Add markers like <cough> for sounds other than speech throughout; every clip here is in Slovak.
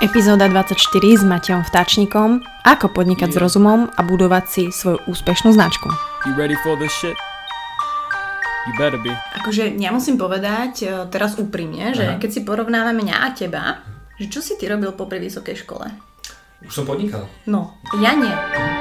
Epizóda 24 s Matejom Vtáčnikom Ako podnikať yeah. s rozumom a budovať si svoju úspešnú značku. You ready for this shit? You better be. Akože ja musím povedať e, teraz úprimne, že Aha. keď si porovnávame mňa a teba, že čo si ty robil po vysokej škole? Už som podnikal. No, ja nie me.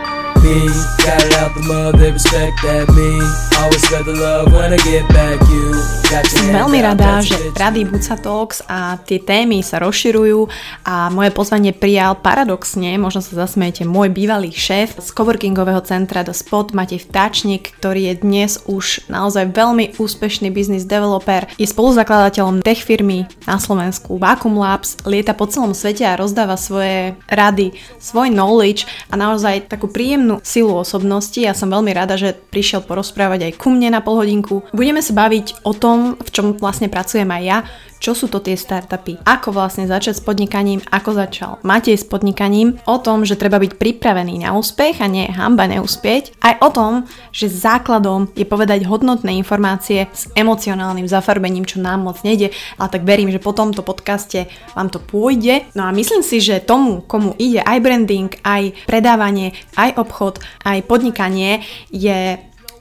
Got it out the mud, they respect that me. Always got the love when I get back you. Som veľmi rada, že Rady Buca Talks a tie témy sa rozširujú a moje pozvanie prijal paradoxne, možno sa zasmiete, môj bývalý šéf z coworkingového centra The Spot, Matej Vtáčnik, ktorý je dnes už naozaj veľmi úspešný business developer, je spoluzakladateľom tech firmy na Slovensku Vacuum Labs, lieta po celom svete a rozdáva svoje rady, svoj knowledge a naozaj takú príjemnú silu osobnosti. Ja som veľmi rada, že prišiel porozprávať aj ku mne na polhodinku. Budeme sa baviť o tom, v čom vlastne pracujem aj ja, čo sú to tie startupy, ako vlastne začať s podnikaním, ako začal Matej s podnikaním, o tom, že treba byť pripravený na úspech a nie hamba neúspieť, aj o tom, že základom je povedať hodnotné informácie s emocionálnym zafarbením, čo nám moc nejde, ale tak verím, že po tomto podcaste vám to pôjde. No a myslím si, že tomu, komu ide aj branding, aj predávanie, aj obchod, aj podnikanie, je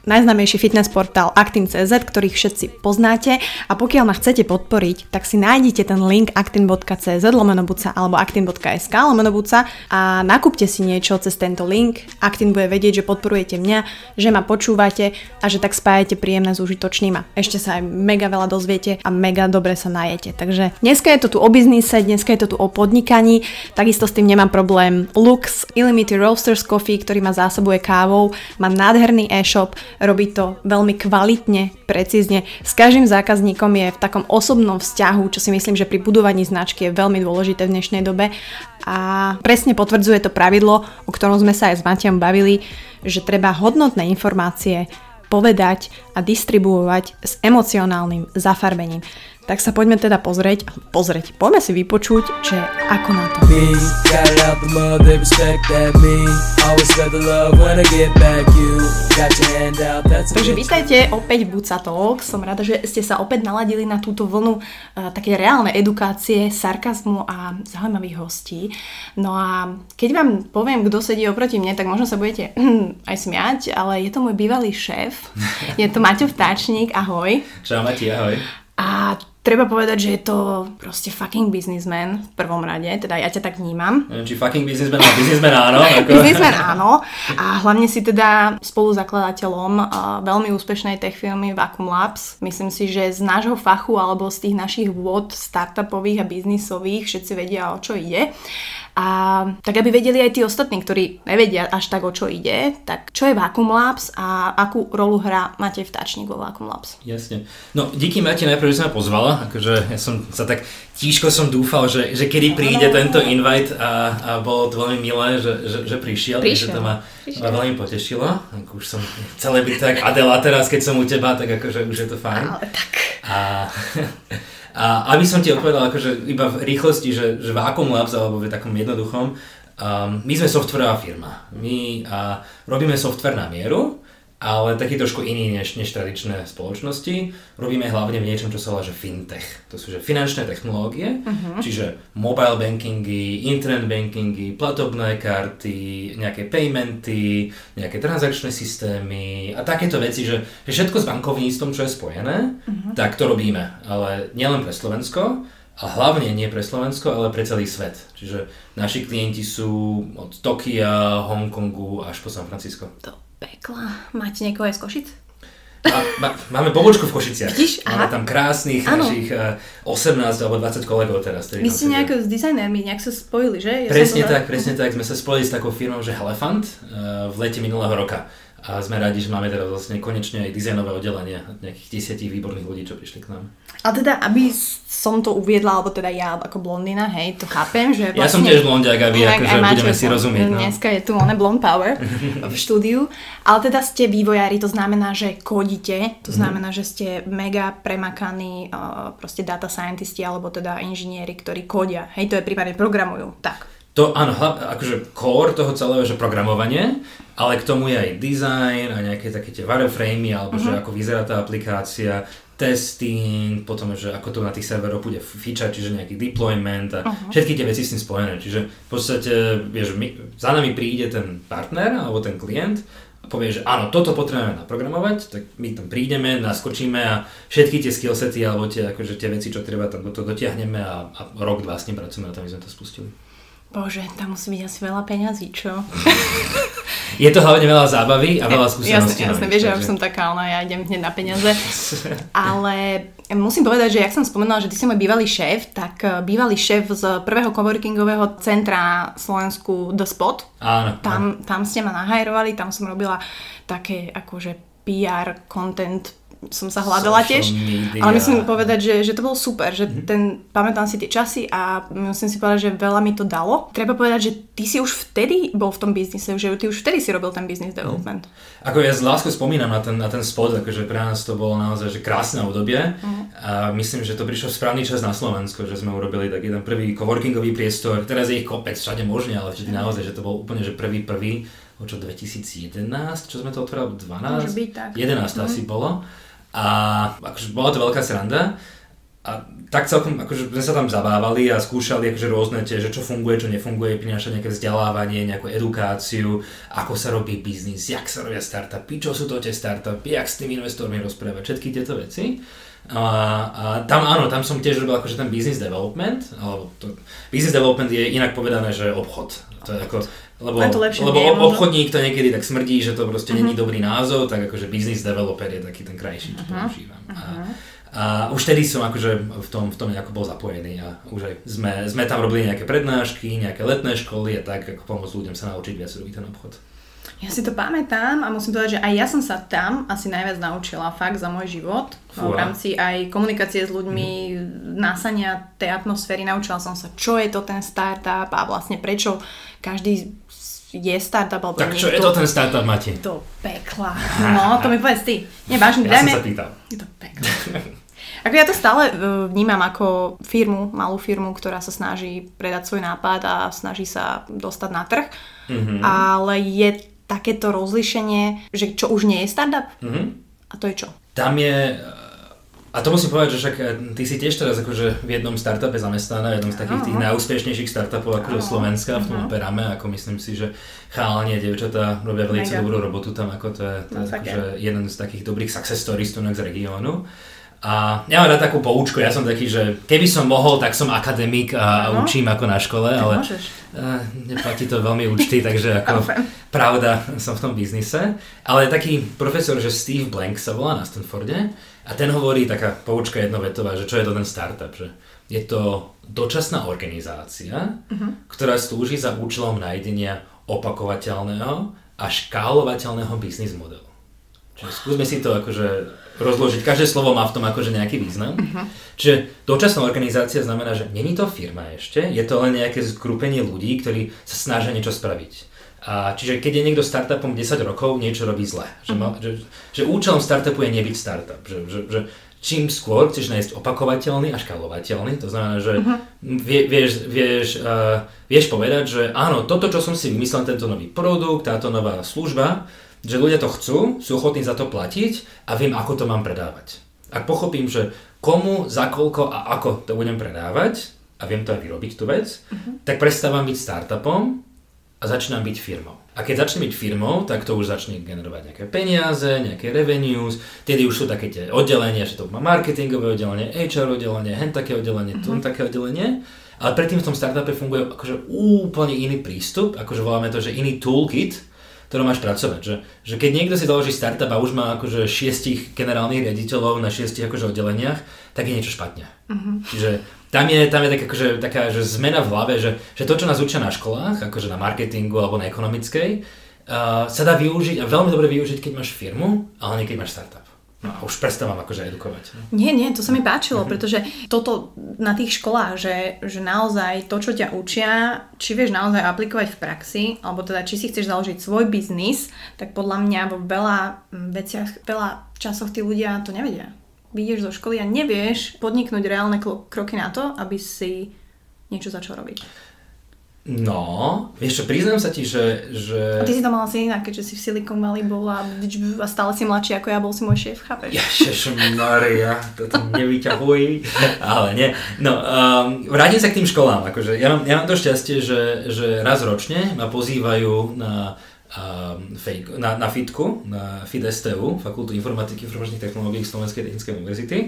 najznámejší fitness portál Actin.cz, ktorých všetci poznáte a pokiaľ ma chcete podporiť, tak si nájdete ten link actin.cz lomenobuca alebo actin.sk lomenobuca a nakúpte si niečo cez tento link. Actin bude vedieť, že podporujete mňa, že ma počúvate a že tak spájate príjemné s užitočným a ešte sa aj mega veľa dozviete a mega dobre sa najete. Takže dneska je to tu o biznise, dneska je to tu o podnikaní, takisto s tým nemám problém. Lux Illimity Roasters Coffee, ktorý ma zásobuje kávou, má nádherný e-shop, robí to veľmi kvalitne, precízne. S každým zákazníkom je v takom osobnom vzťahu, čo si myslím, že pri budovaní značky je veľmi dôležité v dnešnej dobe a presne potvrdzuje to pravidlo, o ktorom sme sa aj s Matejom bavili, že treba hodnotné informácie povedať a distribuovať s emocionálnym zafarbením. Tak sa poďme teda pozrieť, pozrieť, poďme si vypočuť, že ako na to. Takže vítajte opäť v Buca Talk. Som rada, že ste sa opäť naladili na túto vlnu uh, také reálne edukácie, sarkazmu a zaujímavých hostí. No a keď vám poviem, kto sedí oproti mne, tak možno sa budete aj smiať, ale je to môj bývalý šéf. Je to Maťo Vtáčnik, ahoj. Čau Mati, ahoj. A treba povedať, že je to proste fucking businessman v prvom rade, teda ja ťa tak vnímam. Neviem, či fucking businessman, ale businessman áno. <laughs> Ako... businessman áno a hlavne si teda spoluzakladateľom uh, veľmi úspešnej tech firmy Vacuum Labs. Myslím si, že z nášho fachu alebo z tých našich vôd startupových a biznisových všetci vedia, o čo ide. A tak aby vedeli aj tí ostatní, ktorí nevedia až tak o čo ide, tak čo je Vacuum Labs a akú rolu hrá Matej Vtáčnik vo Vacuum Labs? Jasne. No díky Matej najprv, že sa ma pozvala, akože ja som sa tak tížko som dúfal, že, že kedy príde tento invite a, a bolo to veľmi milé, že, že, že prišiel, prišiel. takže to ma, ma veľmi potešilo. Ako už som celé byť tak Adela teraz, keď som u teba, tak akože už je to fajn. Ale tak. A, A aby som ti odpovedal akože iba v rýchlosti, že, že Vacuum Labs alebo v takom jednoduchom, um, my sme softwarová firma. My uh, robíme software na mieru, ale taký trošku iný než, než tradičné spoločnosti. Robíme hlavne v niečom, čo sa volá že fintech. To sú že finančné technológie, uh-huh. čiže mobile bankingy, internet bankingy, platobné karty, nejaké paymenty, nejaké transakčné systémy a takéto veci, že, že všetko s bankovníctvom, čo je spojené, uh-huh. tak to robíme. Ale nielen pre Slovensko, a hlavne nie pre Slovensko, ale pre celý svet. Čiže naši klienti sú od Tokia, Hongkongu až po San Francisco. To pekla. Máte niekoho aj z Košic? Má, máme pobočku v Košiciach. Vidíš? Máme tam krásnych ano. našich 18 eh, alebo 20 kolegov teraz. My ste nejako s dizajnermi nejak sa spojili, že? Ja presne tak, presne tak. Sme sa spojili s takou firmou, že Helefant uh, v lete minulého roka. A sme radi, že máme teraz vlastne konečne aj dizajnové oddelenie nejakých desiatich výborných ľudí, čo prišli k nám. A teda, aby som to uviedla, alebo teda ja ako blondina, hej, to chápem, že vlastne... Ja som tiež blondiak a vy, akože budeme si rozumieť. No. Dneska je tu one blond power v štúdiu, ale teda ste vývojári, to znamená, že kodíte, to mhm. znamená, že ste mega premakaní proste data scientisti, alebo teda inžinieri, ktorí kodia, hej, to je prípadne programujú, tak. To áno, akože core toho celého, že programovanie, ale k tomu je aj design a nejaké také tie wireframey, alebo uh-huh. že mhm. ako vyzerá tá aplikácia, testing, potom, že ako to na tých serveroch bude feature, čiže nejaký deployment a uh-huh. všetky tie veci s tým spojené. Čiže v podstate, vieš, my, za nami príde ten partner alebo ten klient a povie, že áno, toto potrebujeme naprogramovať, tak my tam prídeme, naskočíme a všetky tie skillsety alebo tie, akože tie veci, čo treba, tam to dotiahneme a, a rok, dva s ním pracujeme a tam my sme to spustili. Bože, tam musí byť asi veľa peňazí, čo? <laughs> Je to hlavne veľa zábavy a veľa skúseností. Jasne, jasne, vieš, že ja už som taká, ona, ja idem hneď na peniaze. <laughs> Ale musím povedať, že jak som spomenula, že ty si môj bývalý šéf, tak eh, bývalý šéf z prvého coworkingového centra Slovensku The Spot. Áno. Tam, tam ste ma nahajrovali, tam som robila také akože PR, content som sa hľadala tiež. Media. Ale myslím povedať, že, že to bolo super, že mm-hmm. ten, pamätám si tie časy a musím si povedať, že veľa mi to dalo. Treba povedať, že ty si už vtedy bol v tom biznise, že ty už vtedy si robil ten business mhm. development. Mm. Ako ja s láskou spomínam na ten, na ten spot, akože pre nás to bolo naozaj že krásne obdobie mm. a myslím, že to prišlo v správny čas na Slovensko, že sme urobili taký ten prvý coworkingový priestor, teraz je ich kopec všade možne, ale vždy naozaj, že to bol úplne že prvý prvý, čo 2011, čo sme to otvorili, 12? Môže byť tak. 11 mm. asi bolo. A akože bola to veľká sranda. A tak celkom, akože sme sa tam zabávali a skúšali akože rôzne tie, že čo funguje, čo nefunguje, prinášať nejaké vzdelávanie, nejakú edukáciu, ako sa robí biznis, jak sa robia startupy, čo sú to tie startupy, jak s tými investormi rozprávať, všetky tieto veci. A, a tam áno, tam som tiež robil akože ten business development, alebo to, business development je inak povedané, že obchod. To je ako lebo, to lebo nie, obchodník to niekedy tak smrdí, že to proste uh-huh. není mhm. dobrý názov, tak akože business developer je taký ten krajší, čo uh-huh. používam. A, uh-huh. a už tedy som akože v tom, v tom nejako bol zapojený a už aj sme, sme tam robili nejaké prednášky, nejaké letné školy a tak, ako pomôcť ľuďom sa naučiť viac robiť ten obchod. Ja si to pamätám a musím povedať, že aj ja som sa tam asi najviac naučila fakt za môj život. Fúha. V rámci aj komunikácie s ľuďmi, mm. násania tej atmosféry, naučila som sa, čo je to ten startup a vlastne prečo každý je startup alebo Tak čo je to ten startup, Mati? To pekla. No, to mi povedz ty. Nie, vážne, ja dajme... som sa pýtal. Je to pekla. <laughs> Ako ja to stále e, vnímam ako firmu, malú firmu, ktorá sa snaží predať svoj nápad a snaží sa dostať na trh. Mm-hmm. Ale je takéto rozlišenie, že čo už nie je startup? Mm-hmm. A to je čo? Tam je a to musím povedať, že však eh, ty si tiež teraz akože v jednom startupe zamestnaná, jednom z takých tých najúspešnejších startupov akože Slovenska, v tom uh-huh. operáme, ako myslím si, že chalani a dievčatá robia veľmi dobrú robotu tam, ako to je, to no, je akože jeden z takých dobrých success stories z regiónu. A ja mám rád takú poučku, ja som taký, že keby som mohol, tak som akademik a no. učím ako na škole, ale uh, neplatí to veľmi účty, <laughs> takže ako pravda som v tom biznise. Ale taký profesor, že Steve Blank sa volá na Stanforde a ten hovorí, taká poučka jednovetová, že čo je to ten startup, že je to dočasná organizácia, uh-huh. ktorá slúži za účelom nájdenia opakovateľného a škálovateľného biznis modelu. Čiže skúsme si to akože rozložiť. Každé slovo má v tom akože nejaký význam. Uh-huh. Čiže dočasná organizácia znamená, že není to firma ešte, je to len nejaké zgrupenie ľudí, ktorí sa snažia niečo spraviť. A čiže keď je niekto startupom 10 rokov, niečo robí zle. Že, mm. že, že účelom startupu je nebyť startup. Že, že, že čím skôr chceš nájsť opakovateľný a škalovateľný, to znamená, že uh-huh. vie, vieš, vieš, uh, vieš povedať, že áno, toto, čo som si vymyslel, tento nový produkt, táto nová služba, že ľudia to chcú, sú ochotní za to platiť a viem, ako to mám predávať. Ak pochopím, že komu, za koľko a ako to budem predávať a viem to aj vyrobiť tú vec, uh-huh. tak prestávam byť startupom a začínam byť firmou. A keď začne byť firmou, tak to už začne generovať nejaké peniaze, nejaké revenues, tedy už sú také tie oddelenia, že to má marketingové oddelenie, HR oddelenie, hen také oddelenie, uh-huh. tu mhm. také oddelenie. Ale predtým v tom startupe funguje akože úplne iný prístup, akože voláme to, že iný toolkit, ktorom máš pracovať. Že, že keď niekto si založí startup a už má akože šiestich generálnych riaditeľov na šiestich akože oddeleniach, tak je niečo špatne. Uh-huh. Čiže tam je, tam je tak, akože, taká že zmena v hlave, že, že to, čo nás učia na školách, akože na marketingu alebo na ekonomickej, uh, sa dá využiť a veľmi dobre využiť, keď máš firmu, ale nie keď máš startup. No a už prestávam akože edukovať. Nie, nie, to sa mi páčilo, mm-hmm. pretože toto na tých školách, že, že naozaj to, čo ťa učia, či vieš naozaj aplikovať v praxi, alebo teda či si chceš založiť svoj biznis, tak podľa mňa vo veľa veciach, veľa časoch tí ľudia to nevedia vyjdeš zo školy a nevieš podniknúť reálne kroky na to, aby si niečo začal robiť. No, vieš čo, priznám sa ti, že... že... A ty si to mal asi inak, keďže si v Silicon Valley bol a, a stále si mladší ako ja, bol si môj šéf, chápeš? Ježiš Maria, toto nevyťahuj, ale nie. No, um, vrátim sa k tým školám, akože ja mám, ja mám to šťastie, že, že raz ročne ma pozývajú na fake, na, na FITku, na FIDSTU, Fakultu informatiky, informačných technológií Slovenskej technickej univerzity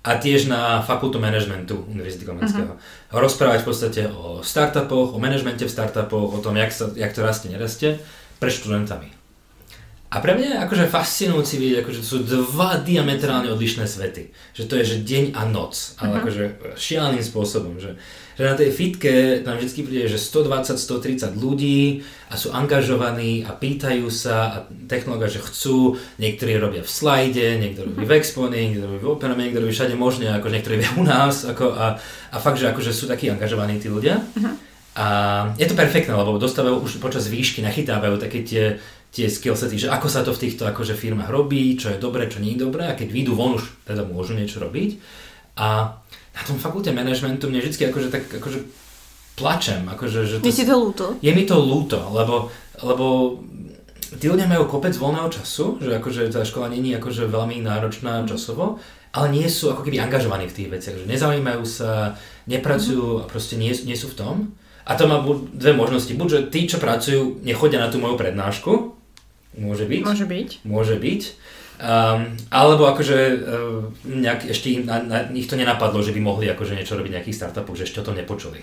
a tiež na fakultu managementu Univerzity Komenského. Uh-huh. Rozprávať v podstate o startupoch, o manažmente v startupoch, o tom, jak, sa, jak to rastie, nerastie, pre študentami. A pre mňa je akože fascinujúci vidieť, akože sú dva diametrálne odlišné svety. Že to je, že deň a noc, ale uh-huh. akože šialeným spôsobom. Že, že na tej fitke tam vždy príde, že 120-130 ľudí a sú angažovaní a pýtajú sa a technológia, že chcú, niektorí robia v slajde, niektorí robí v Expone, niektorí robí v Operame, niektorí robí všade možne, ako niektorí robia u nás ako, a, a fakt, že akože sú takí angažovaní tí ľudia. Uh-huh. A je to perfektné, lebo dostávajú už počas výšky, nachytávajú také tie tie skillsety, že ako sa to v týchto akože firmách robí, čo je dobré, čo nie je dobré a keď vyjdú von už teda môžu niečo robiť. A na tom fakulte manažmentu mne vždy akože tak akože plačem. Akože, že to, je to ľúto? Je mi to ľúto, lebo, lebo tí ľudia majú kopec voľného času, že akože tá škola není akože veľmi náročná mm. časovo, ale nie sú ako keby angažovaní v tých veciach, že nezaujímajú sa, nepracujú mm. a proste nie, nie sú v tom. A to má dve možnosti. Buď, že tí, čo pracujú, nechodia na tú moju prednášku, Môže byť. Môže byť. Môže byť. Um, alebo akože uh, nejak, ešte im, na, na, ich to nenapadlo, že by mohli akože niečo robiť nejakých startupov, že ešte o tom nepočuli.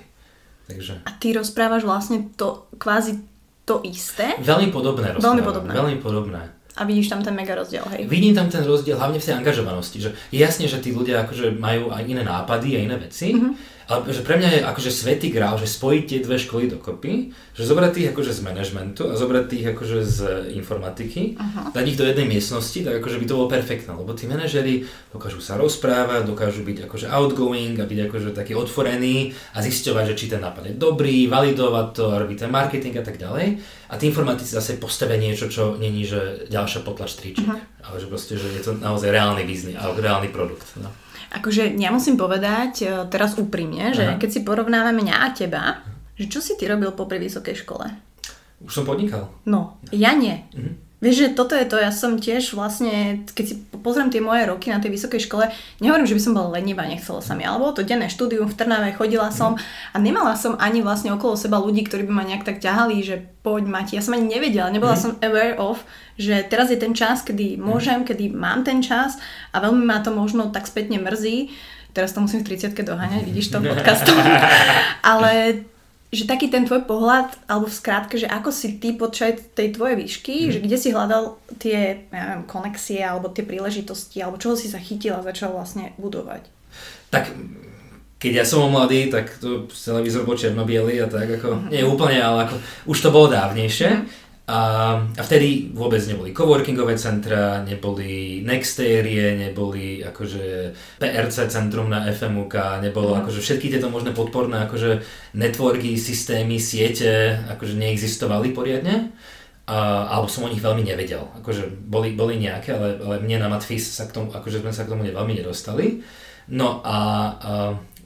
Takže... A ty rozprávaš vlastne to kvázi to isté? Veľmi podobné rozprávam. Veľmi podobné. Veľmi podobné. A vidíš tam ten mega rozdiel, hej? Vidím tam ten rozdiel hlavne v tej angažovanosti, že jasne, že tí ľudia akože majú aj iné nápady a iné veci, mm-hmm ale že pre mňa je akože svetý grál, že spojiť tie dve školy dokopy, že zobrať tých akože z manažmentu a zobrať tých akože z informatiky, uh-huh. dať ich do jednej miestnosti, tak akože by to bolo perfektné, lebo tí manažeri dokážu sa rozprávať, dokážu byť akože outgoing a byť akože taký otvorený a zisťovať, že či ten nápad je dobrý, validovať to robiť ten marketing a tak ďalej. A tí informatici zase postavia niečo, čo není, že ďalšia potlač triček, ale že proste, že je to naozaj reálny biznis, reálny produkt. No. Akože ja musím povedať e, teraz úprimne, že Aha. keď si porovnávame mňa a teba, že čo si ty robil po vysokej škole? Už som podnikal. No, ja nie. Mhm. Vieš, že toto je to, ja som tiež vlastne, keď si pozriem tie moje roky na tej vysokej škole, nehovorím, že by som bola lenivá, nechcela sa mi, ale bolo to denné štúdium v Trnave, chodila som a nemala som ani vlastne okolo seba ľudí, ktorí by ma nejak tak ťahali, že poď Mati, ja som ani nevedela, nebola mm. som aware of, že teraz je ten čas, kedy môžem, kedy mám ten čas a veľmi ma to možno tak spätne mrzí, teraz to musím v 30 doháňať, vidíš to podcastu, <laughs> ale že taký ten tvoj pohľad, alebo v skrátke, že ako si ty počať tej tvojej výšky, mm. že kde si hľadal tie ja neviem, konexie, alebo tie príležitosti, alebo čoho si sa chytil a začal vlastne budovať? Tak keď ja som mladý, tak to televízor bol černo a tak ako, mm. nie úplne, ale ako, už to bolo dávnejšie. Mm. A, a vtedy vôbec neboli coworkingové centra, neboli Nextérie, neboli akože PRC centrum na FMUK, nebolo mm. akože všetky tieto možné podporné akože networky, systémy, siete akože neexistovali poriadne. A, alebo som o nich veľmi nevedel. Akože boli, boli nejaké, ale, ale mne na Matfis sa k tomu, akože sme sa k tomu veľmi nedostali. No a, a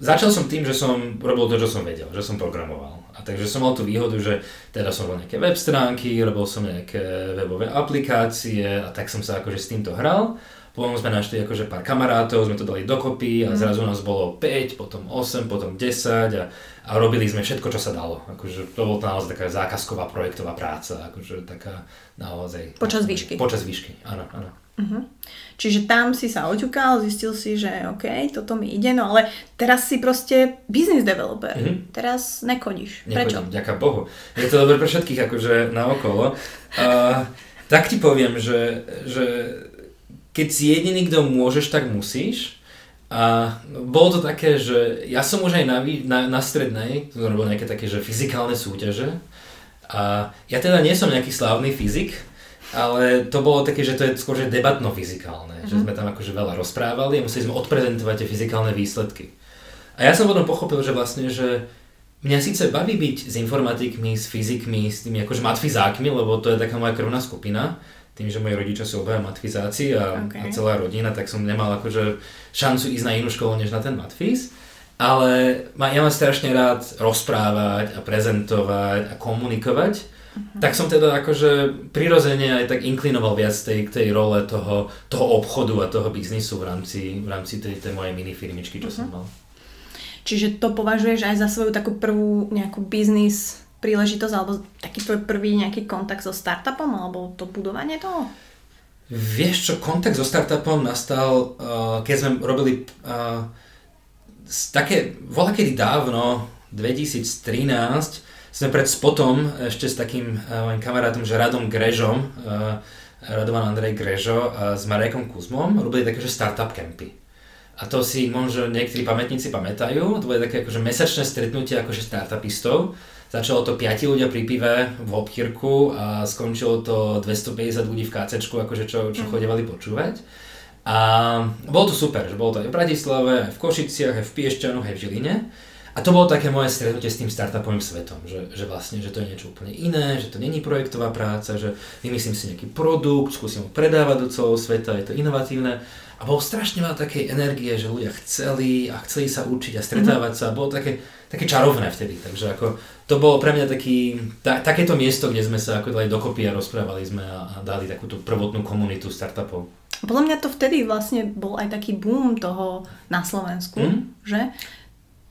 začal som tým, že som robil to, čo som vedel, že som programoval. A takže som mal tú výhodu, že teda som robil nejaké web stránky, robil som nejaké webové aplikácie a tak som sa akože s týmto hral. Potom sme našli akože pár kamarátov, sme to dali dokopy a mhm. zrazu nás bolo 5, potom 8, potom 10 a, a robili sme všetko, čo sa dalo. Akože to bola naozaj taká zákazková projektová práca, akože taká naozaj... Počas výšky. Počas výšky, áno, áno. Uh-huh. Čiže tam si sa oťukal, zistil si, že OK, toto mi ide, no ale teraz si proste business developer. Uh-huh. Teraz nekodíš. Prečo? Nechodím, ďaká Bohu. Je to dobré pre všetkých akože na okolo. Uh, tak ti poviem, že, že keď si jediný, kto môžeš, tak musíš. A bolo to také, že ja som už aj na, na, na strednej, som robil nejaké také, že fyzikálne súťaže. A ja teda nie som nejaký slávny fyzik, ale to bolo také, že to je skôr že debatno-fyzikálne, mm-hmm. že mhm. sme tam akože veľa rozprávali a museli sme odprezentovať tie fyzikálne výsledky. A ja som potom pochopil, že vlastne, že mňa síce baví byť s informatikmi, s fyzikmi, s tými akože matfizákmi, lebo to je taká moja krvná skupina, tým, že moji rodičia sú obaja matfizáci a, okay. a celá rodina, tak som nemal akože šancu ísť na inú školu, než na ten matfiz. ale ja mám strašne rád rozprávať a prezentovať a komunikovať. Uh-huh. Tak som teda akože prirodzene aj tak inklinoval viac tej, tej role toho, toho obchodu a toho biznisu v rámci, v rámci tej, tej mojej minifirmičky, čo uh-huh. som mal. Čiže to považuješ aj za svoju takú prvú nejakú biznis príležitosť alebo taký tvoj prvý nejaký kontakt so startupom alebo to budovanie toho? Vieš čo, kontakt so startupom nastal, uh, keď sme robili uh, také, voľa kedy dávno, 2013, sme pred spotom ešte s takým uh, mojim kamarátom, že Radom Grežom, uh, Radovan Andrej Grežo a s Marekom Kuzmom robili také, že startup campy. A to si možno niektorí pamätníci pamätajú, to boli také akože mesačné stretnutie akože startupistov. Začalo to 5 ľudia pri pive v obchýrku a skončilo to 250 ľudí v KCčku, akože čo, čo mhm. chodevali počúvať. A bolo to super, že bolo to aj v Bratislave, aj v Košiciach, aj v Piešťanoch, aj v Žiline. A to bolo také moje stretnutie s tým startupovým svetom, že, že vlastne, že to je niečo úplne iné, že to není projektová práca, že vymyslím si nejaký produkt, skúsim ho predávať do celého sveta, je to inovatívne. A bolo strašne veľa takej energie, že ľudia chceli a chceli sa učiť a stretávať sa. Bolo také, také čarovné vtedy. Takže ako, to bolo pre mňa taký, ta, takéto miesto, kde sme sa ako dali dokopy a rozprávali sme a, a dali takúto prvotnú komunitu startupov. Podľa mňa to vtedy vlastne bol aj taký boom toho na Slovensku, mm? že?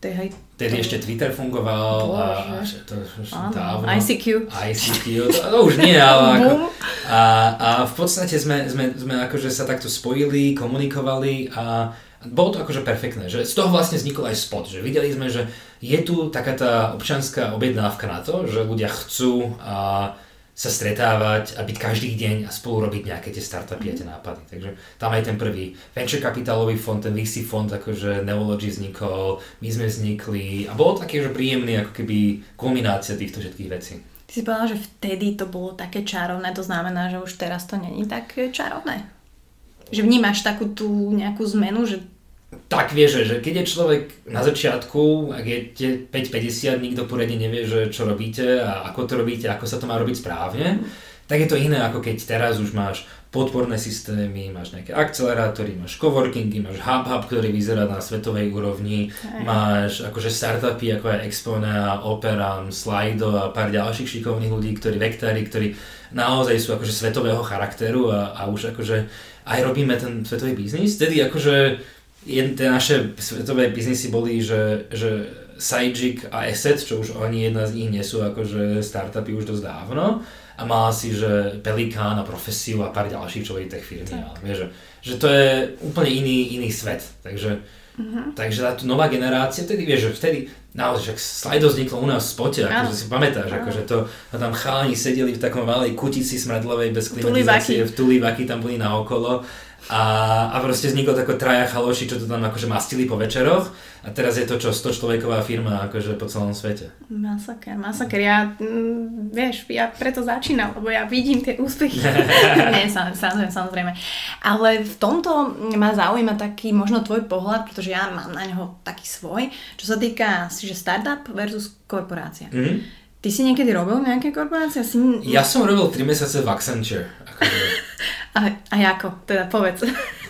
Tej, hej, Vtedy ešte Twitter fungoval Bože. a to už dávno. ICQ. ICQ, to, to už nie, ale <laughs> ako, a, a v podstate sme, sme, sme akože sa takto spojili, komunikovali a bolo to akože perfektné, že z toho vlastne vznikol aj spot, že videli sme, že je tu taká tá občanská objednávka na to, že ľudia chcú a sa stretávať a byť každý deň a spolu robiť nejaké tie startupy a tie nápady. Takže tam aj ten prvý venture kapitálový fond, ten VC fond, akože Neology vznikol, my sme vznikli a bolo také, že príjemný ako keby kulminácia týchto všetkých vecí. Ty si povedala, že vtedy to bolo také čarovné, to znamená, že už teraz to není tak čarovné? Že vnímaš takú tú nejakú zmenu, že tak vieš, že keď je človek na začiatku, ak je 5-50, nikto poriadne nevie, že čo robíte a ako to robíte, ako sa to má robiť správne, tak je to iné ako keď teraz už máš podporné systémy, máš nejaké akcelerátory, máš coworkingy, máš hub hub, ktorý vyzerá na svetovej úrovni, Aj. máš akože startupy ako je Expona, Operam, Slido a pár ďalších šikovných ľudí, ktorí vektári, ktorí naozaj sú akože svetového charakteru a, a už akože aj robíme ten svetový biznis, tedy akože tie naše svetové biznisy boli, že, že Sajik a Asset, čo už ani jedna z nich nie sú akože startupy už dosť dávno. A má si, že Pelikán a Profesiu a pár ďalších čo tech firmy, ale vieš, že, že to je úplne iný, iný svet, takže, uh-huh. takže tá nová generácia, vtedy vieš, že vtedy naozaj, že Slido vzniklo u nás v spote, akože si pamätáš, akože to, a tam chalani sedeli v takom malej kutici smradlovej bez klimatizácie, v tulivaky tam boli naokolo a, a proste vzniklo tako traja chaloši, čo to tam akože mastili po večeroch a teraz je to čo 100 človeková firma akože po celom svete. Masaker, masaker. Ja, mm, vieš, ja preto začínam, lebo ja vidím tie úspechy. <laughs> Nie, samozrejme, samozrejme. Ale v tomto ma zaujíma taký možno tvoj pohľad, pretože ja mám na neho taký svoj, čo sa týka že startup versus korporácia. Mm-hmm. Ty si niekedy robil nejaké korporácie? Si... Ja som robil 3 mesiace v Accenture. Akože... <laughs> a, a ako? Teda povedz.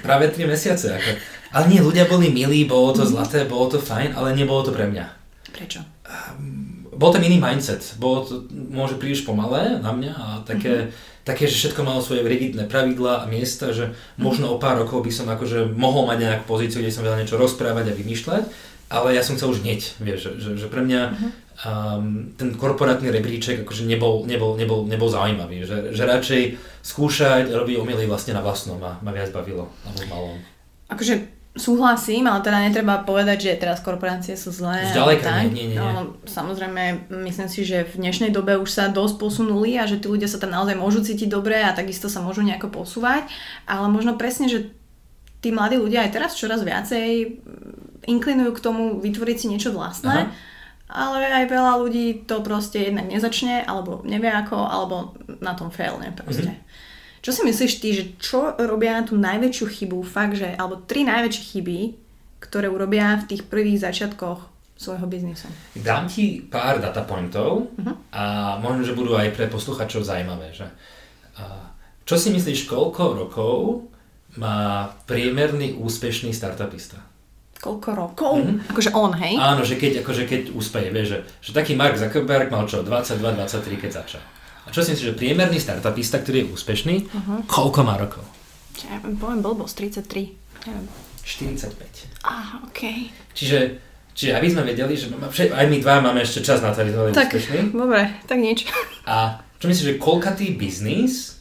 Práve 3 mesiace. Ako... Ale nie, ľudia boli milí, bolo to mm. zlaté, bolo to fajn, ale nebolo to pre mňa. Prečo? Um, bol to iný mindset. Bolo to môže príliš pomalé na mňa a také, mm-hmm. také, že všetko malo svoje rigidné pravidlá a miesta, že možno o pár rokov by som akože mohol mať nejakú pozíciu, kde som vedel niečo rozprávať a vymýšľať, ale ja som chcel už hneď, vieš, že, že pre mňa uh-huh um, ten korporátny rebríček akože nebol, nebol, nebol, nebol zaujímavý. Že, že radšej skúšať robiť omily vlastne na vlastnom ma, ma viac bavilo, alebo malom. Akože súhlasím, ale teda netreba povedať, že teraz korporácie sú zlé. Zďaleka tak. nie, nie, nie. No, samozrejme, myslím si, že v dnešnej dobe už sa dosť posunuli a že tí ľudia sa tam naozaj môžu cítiť dobre a takisto sa môžu nejako posúvať, ale možno presne, že tí mladí ľudia aj teraz čoraz viacej inklinujú k tomu vytvoriť si niečo vlastné. Aha ale aj veľa ľudí to proste jednak nezačne, alebo nevie ako, alebo na tom failne proste. Mm-hmm. Čo si myslíš ty, že čo robia tú najväčšiu chybu, fakt, že, alebo tri najväčšie chyby, ktoré urobia v tých prvých začiatkoch svojho biznisu? Dám ti pár datapointov uh-huh. a možno, že budú aj pre posluchačov zaujímavé. Že? čo si myslíš, koľko rokov má priemerný úspešný startupista? Koľko rokov? Mm-hmm. Akože on, hej? Áno, že keď, akože keď úspeje, vieš, že, že taký Mark Zuckerberg mal čo, 22-23, keď začal. A čo si myslíš, že priemerný startupista, ktorý je úspešný, uh-huh. koľko má rokov? Ja poviem blbosť, 33. Neviem. 45. Aha, OK. Čiže, čiže aby sme vedeli, že aj my dva máme ešte čas na to, aby sme boli tak, úspešní. dobre, tak nič. A čo myslíš, že koľkatý biznis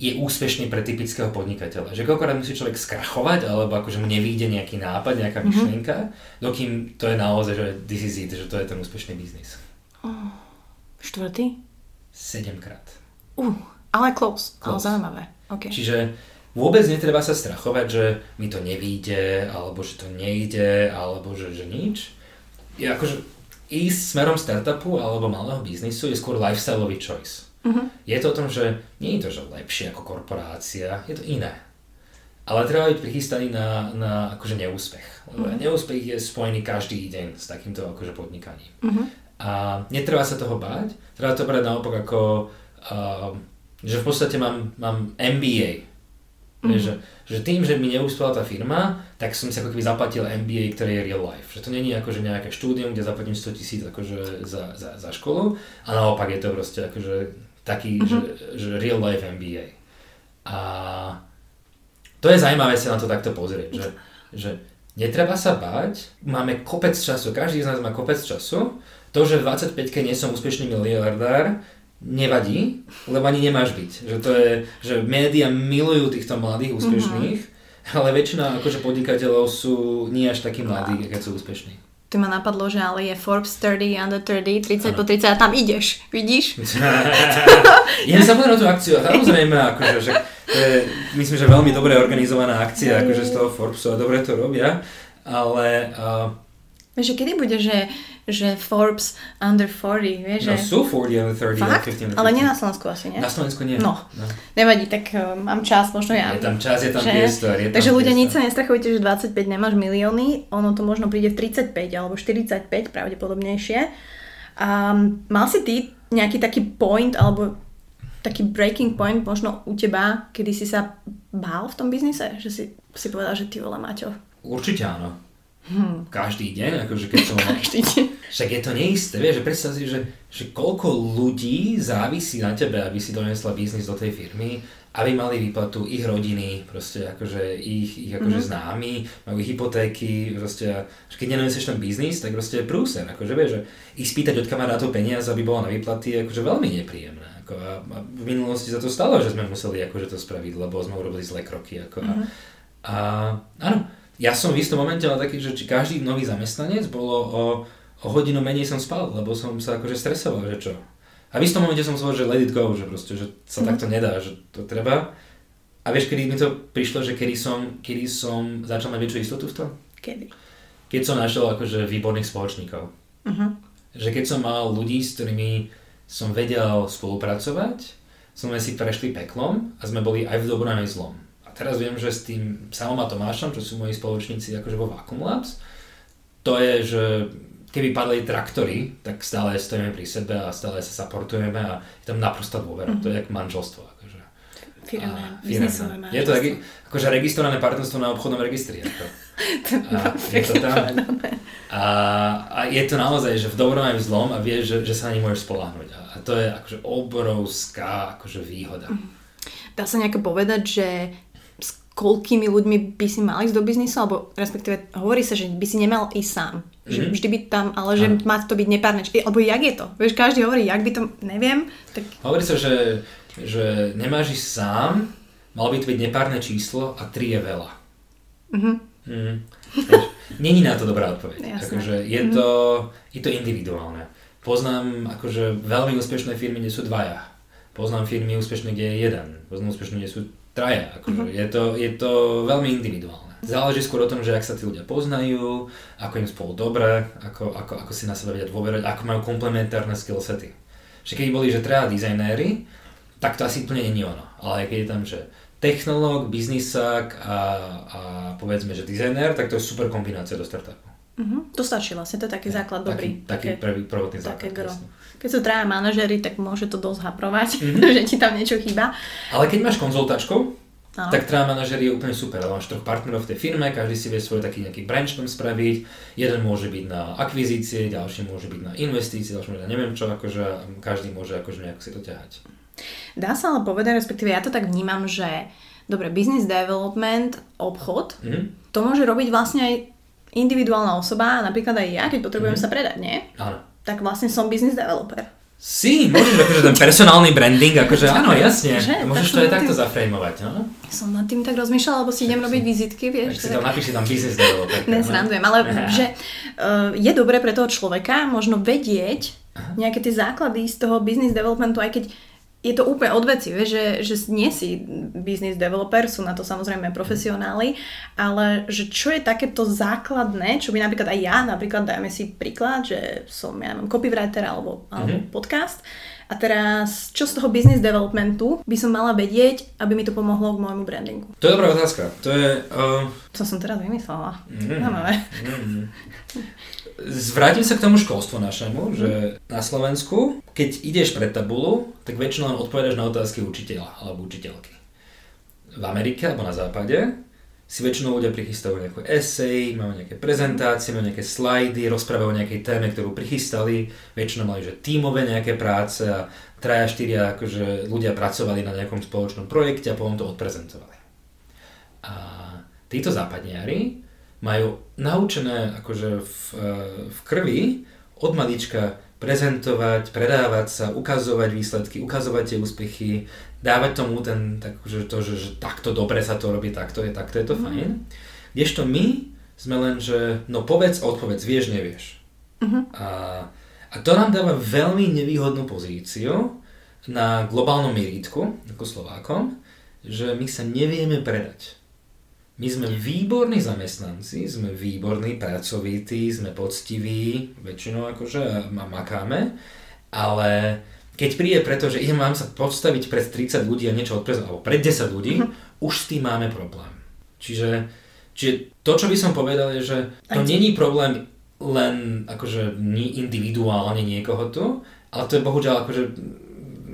je úspešný pre typického podnikateľa. Že koľkokrát musí človek skrachovať, alebo akože mu nevíde nejaký nápad, nejaká mhm. myšlienka, mm-hmm. dokým to je naozaj, že this is it, že to je ten úspešný biznis. Oh, štvrtý? Sedemkrát. Uh, ale close, close. ale zaujímavé. Okay. Čiže vôbec netreba sa strachovať, že mi to nevíde, alebo že to nejde, alebo že, že nič. Je akože ísť smerom startupu alebo malého biznisu je skôr lifestyleový choice. Uh-huh. Je to o tom, že nie je to že lepšie ako korporácia, je to iné. Ale treba byť prichystaný na, na akože neúspech. Uh-huh. Neúspech je spojený každý deň s takýmto akože podnikaním. Uh-huh. A netreba sa toho báť, treba to brať naopak ako, uh, že v podstate mám, mám MBA. Mm-hmm. Že, že tým, že mi neúspela tá firma, tak som si ako keby zaplatil MBA, ktoré je real life. Že to není akože nejaké štúdium, kde zaplatím 100 tisíc akože za, za, za školu a naopak je to proste akože taký, mm-hmm. že, že real life MBA. A to je zaujímavé sa na to takto pozrieť, že, že netreba sa báť, máme kopec času, každý z nás má kopec času, to, že v 25 nie som úspešný miliardár, nevadí, lebo ani nemáš byť. Že to je, že médiá milujú týchto mladých úspešných, mm-hmm. ale väčšina akože podnikateľov sú nie až takí mladí, keď sú úspešní tu ma napadlo, že ale je Forbes 30, under 30, 30 ano. po 30 a tam ideš, vidíš? <laughs> Idem sa na tú akciu a samozrejme, akože, že to je, myslím, že veľmi dobre organizovaná akcia, akože z toho Forbesu a dobre to robia, ale... Uh, Vieš, kedy bude, že že Forbes under 40, vieš, no, že... sú 40 under 30, Fakt? 50 under 50. Ale nie na Slovensku asi, nie? Na Slovensku nie. No, no. nevadí, tak uh, mám čas, možno ja. Je tam čas, je tam že... priestor, je tam Takže ľudia, nič sa nestrachujte, že 25 nemáš milióny, ono to možno príde v 35 alebo 45 pravdepodobnejšie. A mal si ty nejaký taký point alebo taký breaking point možno u teba, kedy si sa bál v tom biznise? Že si, si povedal, že ty vole Maťo. Určite áno Hmm. Každý deň, akože keď som... Každý deň. Však je to neisté, vieš, že predstav si, že, že koľko ľudí závisí na tebe, aby si donesla biznis do tej firmy, aby mali výplatu ich rodiny, proste akože ich, ich akože mm-hmm. známi, majú hypotéky, proste, že keď nenesieš ten biznis, tak proste je prúser, akože vieš, že ich spýtať od kamarátov peniaz, aby bolo na výplaty, je akože veľmi nepríjemné. Ako a, a, v minulosti sa to stalo, že sme museli akože to spraviť, lebo sme urobili zlé kroky. Ako mm-hmm. a, a áno, ja som v istom momente ale taký, že či každý nový zamestnanec bolo o, o hodinu menej som spal, lebo som sa akože stresoval, že čo. A v istom momente som povedal, že let it go, že proste, že sa mm. takto nedá, že to treba. A vieš, kedy mi to prišlo, že kedy som, kedy som začal mať väčšiu istotu v tom? Kedy? Keď som našiel akože výborných spoločníkov. Uh-huh. Že keď som mal ľudí, s ktorými som vedel spolupracovať, sme si prešli peklom a sme boli aj v dobrom aj v zlom teraz viem, že s tým Samom a Tomášom, čo sú moji spoločníci akože vo Vacuum Labs, to je, že keby padli traktory, tak stále stojíme pri sebe a stále sa supportujeme a je tam naprosto dôvera. Mm-hmm. To je jak manželstvo. Akože. Firemné, Je to taký, akože registrované partnerstvo na obchodnom registri. Ako. <laughs> a, je to tam. A, a je to naozaj, že v dobrom aj v zlom a vieš, že, že sa na ne môžeš spolahnuť. A, a to je akože obrovská akože výhoda. Mhm. Dá sa nejako povedať, že koľkými ľuďmi by si mal ísť do biznisu, alebo respektíve hovorí sa, že by si nemal ísť sám. Mm-hmm. Že mhm. vždy by tam, ale že má to byť nepárne. Alebo jak je to? Vieš, každý hovorí, jak by to, neviem. Tak... Hovorí sa, že, že nemáš ísť sám, mal by to byť nepárne číslo a tri je veľa. Mm-hmm. Mm. Není na to dobrá odpoveď. Akože je, mm-hmm. to, je to individuálne. Poznám akože veľmi úspešné firmy, kde sú dvaja. Poznám firmy úspešné, kde je jeden. Poznám úspešné, kde sú traja. Akože. Uh-huh. Je, to, je to veľmi individuálne. Záleží skôr o tom, že ak sa tí ľudia poznajú, ako im spolu dobre, ako, ako, ako si na sebe vedia dôverať, ako majú komplementárne skillsety. Že keď boli, že traja dizajnéri, tak to asi úplne nie je ono. Ale keď je tam, že technológ, biznisák a, a povedzme, že dizajner, tak to je super kombinácia do startupu. Uh-huh. To stačí vlastne, to je taký základ taký, dobrý. Taký také, prvý, prvotný základ. Také keď sú traja manažery, tak môže to dosť haprovať, mm-hmm. <laughs> že ti tam niečo chýba. Ale keď máš konzultačku, Aha. tak traja manažer je úplne super, máš troch partnerov v tej firme, každý si vie svoj taký nejaký branch tam spraviť, jeden môže byť na akvizície, ďalší môže byť na investície, ďalší môže na neviem čo, akože každý môže akože nejak si to ťahať. Dá sa ale povedať, respektíve ja to tak vnímam, že dobre, business development, obchod, mm-hmm. to môže robiť vlastne aj individuálna osoba, napríklad aj ja, keď potrebujem mm-hmm. sa predať, nie? Áno. Tak vlastne som business developer. Si, môžeš akože ten personálny branding, akože áno, jasne. Že, môžeš to aj takto zaframeovať, no? Som nad tým tak rozmýšľala, lebo si idem robiť vizitky, vieš. Tak si tam napíši tam business developer. Nesrandujem, ale že uh, je dobré pre toho človeka možno vedieť nejaké tie základy z toho business developmentu, aj keď je to úplne od veci, vieš, že, že nie si business developer, sú na to samozrejme profesionáli, ale že čo je takéto základné, čo by napríklad aj ja, napríklad dajme si príklad, že som, ja neviem, copywriter alebo, alebo mm-hmm. podcast a teraz, čo z toho business developmentu by som mala vedieť, aby mi to pomohlo k môjmu brandingu? To je dobrá otázka. To je... Uh... Co som teraz vymyslela? Mm. Mm. <laughs> Zvrátim sa k tomu školstvu našemu, že na Slovensku, keď ideš pred tabulu, tak väčšinou len odpovedaš na otázky učiteľa alebo učiteľky. V Amerike alebo na západe si väčšinou ľudia prichystajú nejakú esej, majú nejaké prezentácie, majú nejaké slajdy, rozprávajú o nejakej téme, ktorú prichystali, väčšinou mali že tímové nejaké práce a traja, štyria akože ľudia pracovali na nejakom spoločnom projekte a potom to odprezentovali. A títo západniari majú naučené akože v, e, v krvi od malička prezentovať, predávať sa, ukazovať výsledky, ukazovať tie úspechy, dávať tomu ten, tak, že to, že, že takto dobre sa to robí, takto je, takto je to mm. fajn. Kdežto my sme len, že no povedz, odpovedz, vieš, nevieš. Mm-hmm. A, a to nám dáva veľmi nevýhodnú pozíciu na globálnom merítku, ako Slovákom, že my sa nevieme predať. My sme výborní zamestnanci, sme výborní, pracovití, sme poctiví, väčšinou akože makáme, ale keď príde preto, že idem vám sa postaviť pred 30 ľudí a niečo odprezentovať, alebo pred 10 ľudí, uh-huh. už s tým máme problém. Čiže, čiže to, čo by som povedal, je, že to není problém len akože individuálne niekoho tu, ale to je bohužiaľ akože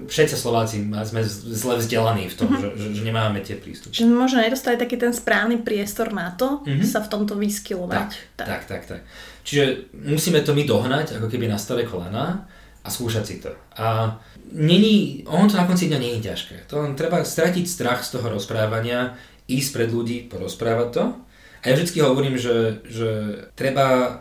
všetci Slováci sme zle vzdelaní v tom, uh-huh. že, že nemáme tie prístupy. Že možno nedostali taký ten správny priestor na to, uh-huh. sa v tomto vyskylovať. Tak, tak, tak, tak. Čiže musíme to my dohnať, ako keby na staré kolena a skúšať si to. A není, on to na konci dňa nie je ťažké. To len treba stratiť strach z toho rozprávania, ísť pred ľudí, porozprávať to. A ja vždy hovorím, že, že treba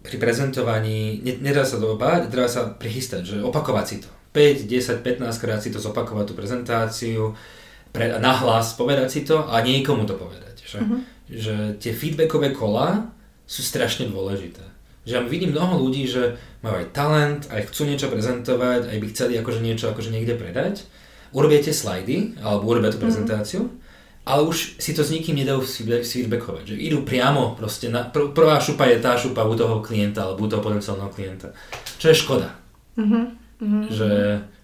pri prezentovaní, nedá sa to obáť, treba sa prichystať, že opakovať si to 5, 10, 15 krát si to zopakovať tú prezentáciu, pre, nahlas povedať si to a niekomu to povedať. Že, uh-huh. že tie feedbackové kola sú strašne dôležité. Že ja vidím mnoho ľudí, že majú aj talent, aj chcú niečo prezentovať, aj by chceli akože niečo akože niekde predať. Urobiete slajdy, alebo urobia tú mhm. prezentáciu, uh-huh. ale už si to s nikým nedajú feedbackovať. Že idú priamo proste, na, pr- prvá šupa je tá šupa u toho klienta alebo u toho potenciálneho klienta. Čo je škoda. Uh-huh. Mm-hmm. Že,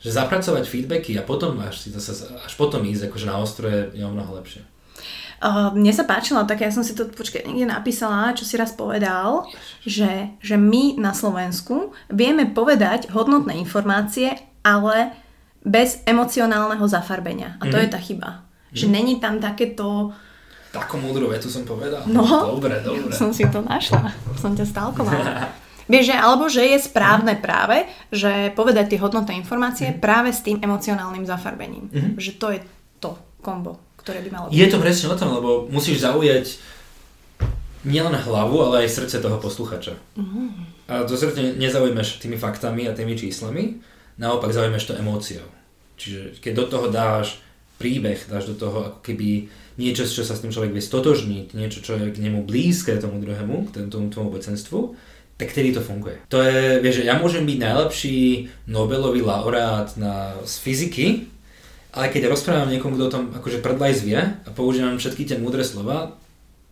že zapracovať feedbacky a potom až, si zase, až potom ísť akože na ostroje je o mnoho lepšie. Uh, mne sa páčilo, tak ja som si to počkaj, niekde napísala, čo si raz povedal, že, že my na Slovensku vieme povedať hodnotné informácie, ale bez emocionálneho zafarbenia. A to mm. je tá chyba. Mm. Že mhm. není tam takéto... Takú múdru vetu som povedal. No, dobre, dobre. Som si to našla. Som ťa stalkovala. <laughs> Vieš, že, alebo že je správne práve, že povedať tie hodnotné informácie mm. práve s tým emocionálnym zafarbením. Mm. Že to je to kombo, ktoré by malo byť. Je to presne o tom, lebo musíš zaujať nielen hlavu, ale aj srdce toho posluchača. Mm. A to srdce nezaujmeš tými faktami a tými číslami, naopak zaujmeš to emóciou. Čiže keď do toho dáš príbeh, dáš do toho ako keby niečo, čo sa s tým človek vie stotožniť, niečo, čo je k nemu blízke tomu druhému, k tomu, tomu obecenstvu, tak tedy to funguje. To je, vieš, ja môžem byť najlepší Nobelový laureát na, z fyziky, ale keď rozprávam niekomu, kto o tom akože prdlaj zvie a používam všetky tie múdre slova,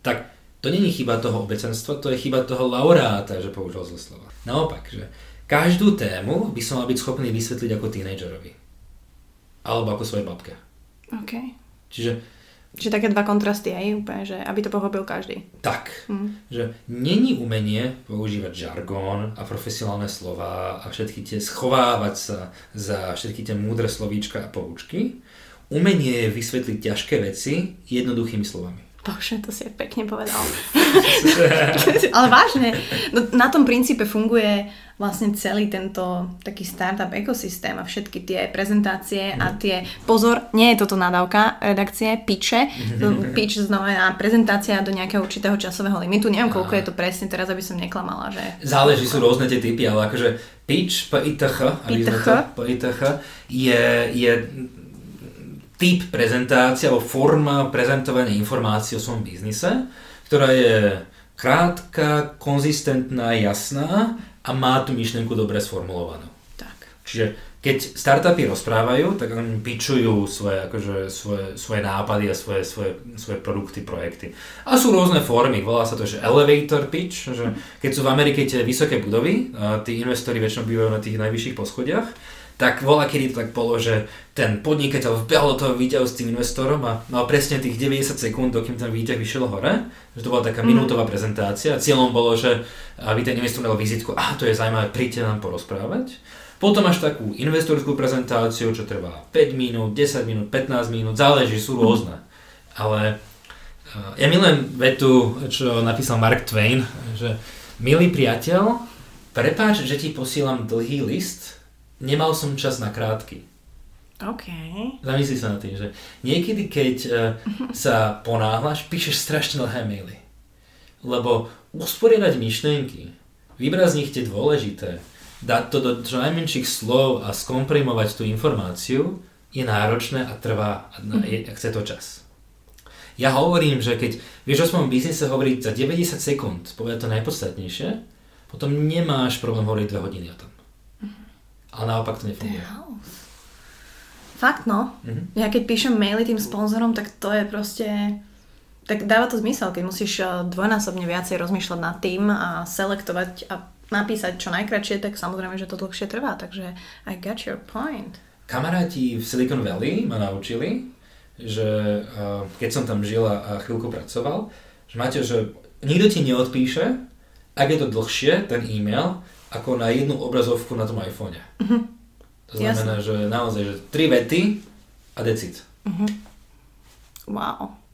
tak to není chyba toho obecenstva, to je chyba toho laureáta, že použil zle slova. Naopak, že každú tému by som mal byť schopný vysvetliť ako tínejdžerovi. Alebo ako svojej babke. OK. Čiže Čiže také dva kontrasty aj úplne, že aby to pochopil každý. Tak, mm. že není umenie používať žargón a profesionálne slova a všetky tie schovávať sa za všetky tie múdre slovíčka a poučky. umenie je vysvetliť ťažké veci jednoduchými slovami. Bože, to si je pekne povedal. <laughs> Ale vážne, no, na tom princípe funguje vlastne celý tento taký startup ekosystém a všetky tie prezentácie a mhm. tie, pozor, nie je toto nadávka redakcie, piče, mhm. pitch znamená prezentácia do nejakého určitého časového limitu, neviem koľko je to presne teraz, aby som neklamala, že... Záleží, sú rôzne tie typy, ale akože pitch, PITH. PITH je, je typ prezentácie alebo forma prezentovania informácií o svojom biznise, ktorá je krátka, konzistentná, jasná a má tú myšlienku dobre sformulovanú. Tak. Čiže keď startupy rozprávajú, tak oni pičujú svoje, akože, svoje, svoje nápady a svoje, svoje, svoje produkty, projekty. A sú rôzne formy, volá sa to, že elevator pitch, že keď sú v Amerike tie vysoké budovy, a tí investori väčšinou bývajú na tých najvyšších poschodiach, tak volá, kedy to tak bolo, že ten podnikateľ vbehol do toho výťahu s tým investorom a mal presne tých 90 sekúnd, dokým ten výťah vyšiel hore. Že to bola taká mm. minútová prezentácia. Cieľom bolo, že aby ten investor mal vizitku, a to je zaujímavé, príďte nám porozprávať. Potom máš takú investorskú prezentáciu, čo trvá 5 minút, 10 minút, 15 minút, záleží, sú rôzne. Ale uh, ja milujem vetu, čo napísal Mark Twain, že milý priateľ, prepáč, že ti posielam dlhý list, nemal som čas na krátky. OK. Zamyslí sa na tým, že niekedy, keď uh, <laughs> sa ponáhľaš, píšeš strašne dlhé maily. Lebo usporiadať myšlienky, vybrať z nich tie dôležité, dať to do čo najmenších slov a skomprimovať tú informáciu je náročné a trvá a je, chce to čas. Ja hovorím, že keď vieš o svojom biznise hovoriť za 90 sekúnd, povedať to najpodstatnejšie, potom nemáš problém hovoriť 2 hodiny o tom. Ale naopak to nefunguje. Fakt no. Mm-hmm. Ja keď píšem maily tým sponzorom, tak to je proste... Tak dáva to zmysel, keď musíš eh, dvojnásobne viacej rozmýšľať nad tým a selektovať a napísať čo najkračšie, tak samozrejme, že to dlhšie trvá. Takže I got your point. Kamaráti v Silicon Valley ma naučili, že uh, keď som tam žil a chvíľku pracoval, že máte, že nikto ti neodpíše, ak je to dlhšie, ten e-mail, ako na jednu obrazovku na tom iPhone. Uh-huh. To znamená, Jasne. že naozaj, že tri vety a decit. Uh-huh. Wow.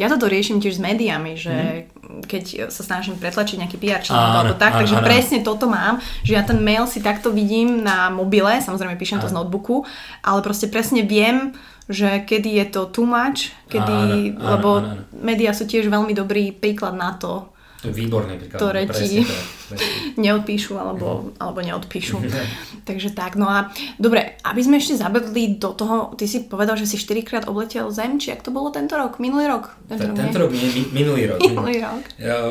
Ja toto riešim tiež s médiami, že mm. keď sa snažím pretlačiť nejaký PR článok alebo tak, áno, takže áno. presne toto mám, že ja ten mail si takto vidím na mobile, samozrejme píšem áno. to z notebooku, ale proste presne viem, že kedy je to too much, kedy, áno, áno, lebo áno, áno. médiá sú tiež veľmi dobrý príklad na to, to je výborný príklad. Ktoré ti <laughs> neodpíšu alebo, mm. alebo neodpíšu. <laughs> Takže tak, no a dobre, aby sme ešte zabedli do toho, ty si povedal, že si 4 krát obletel Zem, či ak to bolo tento rok, minulý rok? Tento, rok, tento rok nie, minulý rok. <laughs> minulý rok. Ja,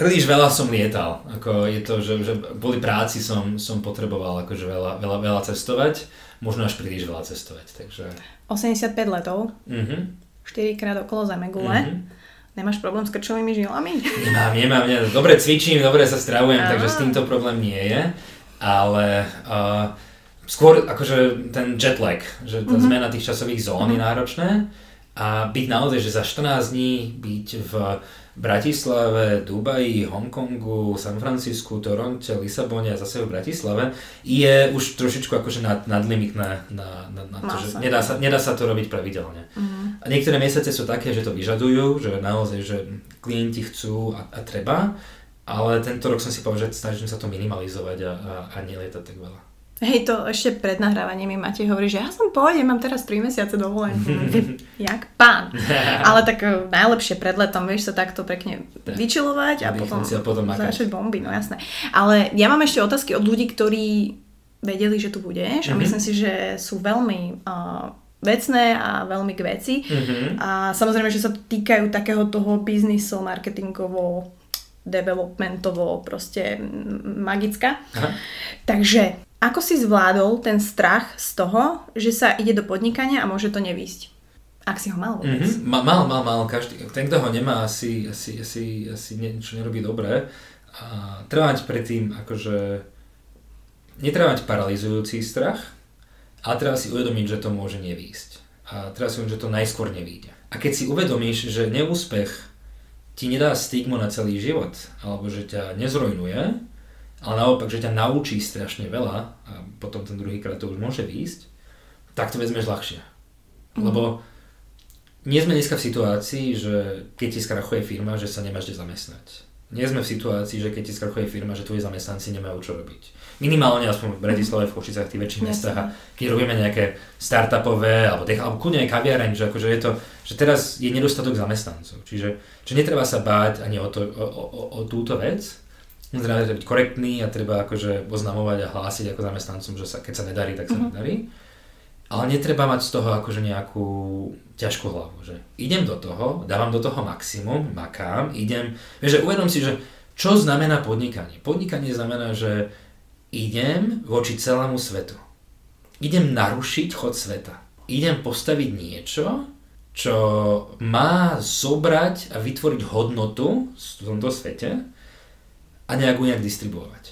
príliš veľa som lietal, ako je to, že, že kvôli práci som, som potreboval akože veľa, veľa, veľa cestovať, možno až príliš veľa cestovať, takže... 85 letov, uh-huh. 4 krát okolo Zemegule. Uh-huh Nemáš problém s krčovými žilami? Nemám, nemám, nemám. Dobre cvičím, dobre sa stravujem, Aha. takže s týmto problém nie je. Ale uh, skôr akože ten jet lag, že tá uh-huh. zmena tých časových zón uh-huh. je mhm. náročné a byť naozaj, že za 14 dní byť v Bratislave, Dubaji, Hongkongu, San Francisku, Toronte, Lisabone a zase v Bratislave je už trošičku akože nad, nadlimitné na, na, na to, že nedá sa, nedá sa to robiť pravidelne. Mm. A niektoré mesiace sú také, že to vyžadujú, že naozaj, že klienti chcú a, a treba, ale tento rok som si povedal, že snažím sa to minimalizovať a, a, a nelietať tak veľa. Hej, to ešte pred nahrávaním mi Matej hovorí, že ja som pôjde, mám teraz 3 mesiace dovolenku. <laughs> Jak pán. <laughs> Ale tak e, najlepšie pred letom, vieš sa takto pekne vyčilovať a potom, a potom začať bomby, no jasné. Ale ja mám ešte otázky od ľudí, ktorí vedeli, že tu budeš a mhm. myslím si, že sú veľmi uh, vecné a veľmi k veci. Mm-hmm. A samozrejme, že sa týkajú takého toho biznisu, marketingovo, developmentovo, proste magická. Aha. Takže ako si zvládol ten strach z toho, že sa ide do podnikania a môže to nevýsť? Ak si ho mal vôbec. Mm-hmm. Mal, mal, mal. Každý, ten, kto ho nemá, asi, asi, asi, asi niečo nerobí dobre. A treba mať predtým, akože... Netreba mať paralizujúci strach, ale treba si uvedomiť, že to môže nevýsť. A treba si uvedomiť, že to najskôr nevíde. A keď si uvedomíš, že neúspech ti nedá stigmu na celý život, alebo že ťa nezrojnuje, ale naopak, že ťa naučí strašne veľa a potom ten druhýkrát to už môže výjsť, tak to vezmeš ľahšie. Mm. Lebo nie sme dneska v situácii, že keď ti skrachuje firma, že sa nemáš kde zamestnať. Nie sme v situácii, že keď ti skrachuje firma, že tvoji zamestnanci nemajú čo robiť. Minimálne aspoň v Bratislave, v Košicách, tých väčších mestách a keď robíme nejaké startupové alebo, tých, alebo kľudne aj kaviareň, že, akože je to, že teraz je nedostatok zamestnancov. Čiže že netreba sa báť ani o, to, o, o, o túto vec, treba byť korektný a treba akože oznamovať a hlásiť ako zamestnancom, že sa, keď sa nedarí, tak sa uh-huh. nedarí. Ale netreba mať z toho akože nejakú ťažkú hlavu, že idem do toho, dávam do toho maximum, makám, idem, vieš, že uvedom si, že čo znamená podnikanie. Podnikanie znamená, že idem voči celému svetu. Idem narušiť chod sveta. Idem postaviť niečo, čo má zobrať a vytvoriť hodnotu v tomto svete a nejak nejak distribuovať.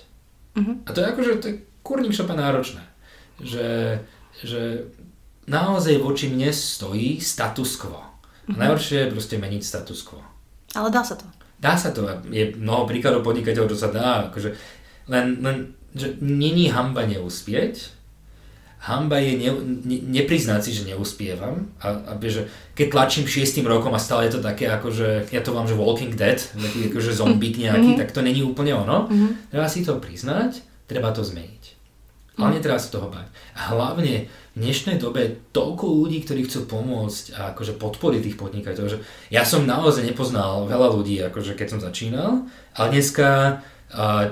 Uh-huh. A to je akože, to je kurník šopa náročné. Že že naozaj voči mne stojí status quo. A mhm. najhoršie je proste meniť status quo. Ale dá sa to. Dá sa to. Je mnoho príkladov podnikateľov, čo sa dá. Akože len, len že není hamba neúspieť, hamba je ne, ne, nepriznať si, že neúspievam a, a že keď tlačím šiestým rokom a stále je to také ako, že ja to vám, že Walking Dead, taký akože zombík <laughs> nejaký, mm-hmm. tak to není úplne ono. Mm-hmm. Treba si to priznať, treba to zmeniť. Ale mm. netreba sa toho bať. A hlavne v dnešnej dobe toľko ľudí, ktorí chcú pomôcť a akože podporiť tých podnikateľov. Že ja som naozaj nepoznal veľa ľudí, akože keď som začínal, ale dneska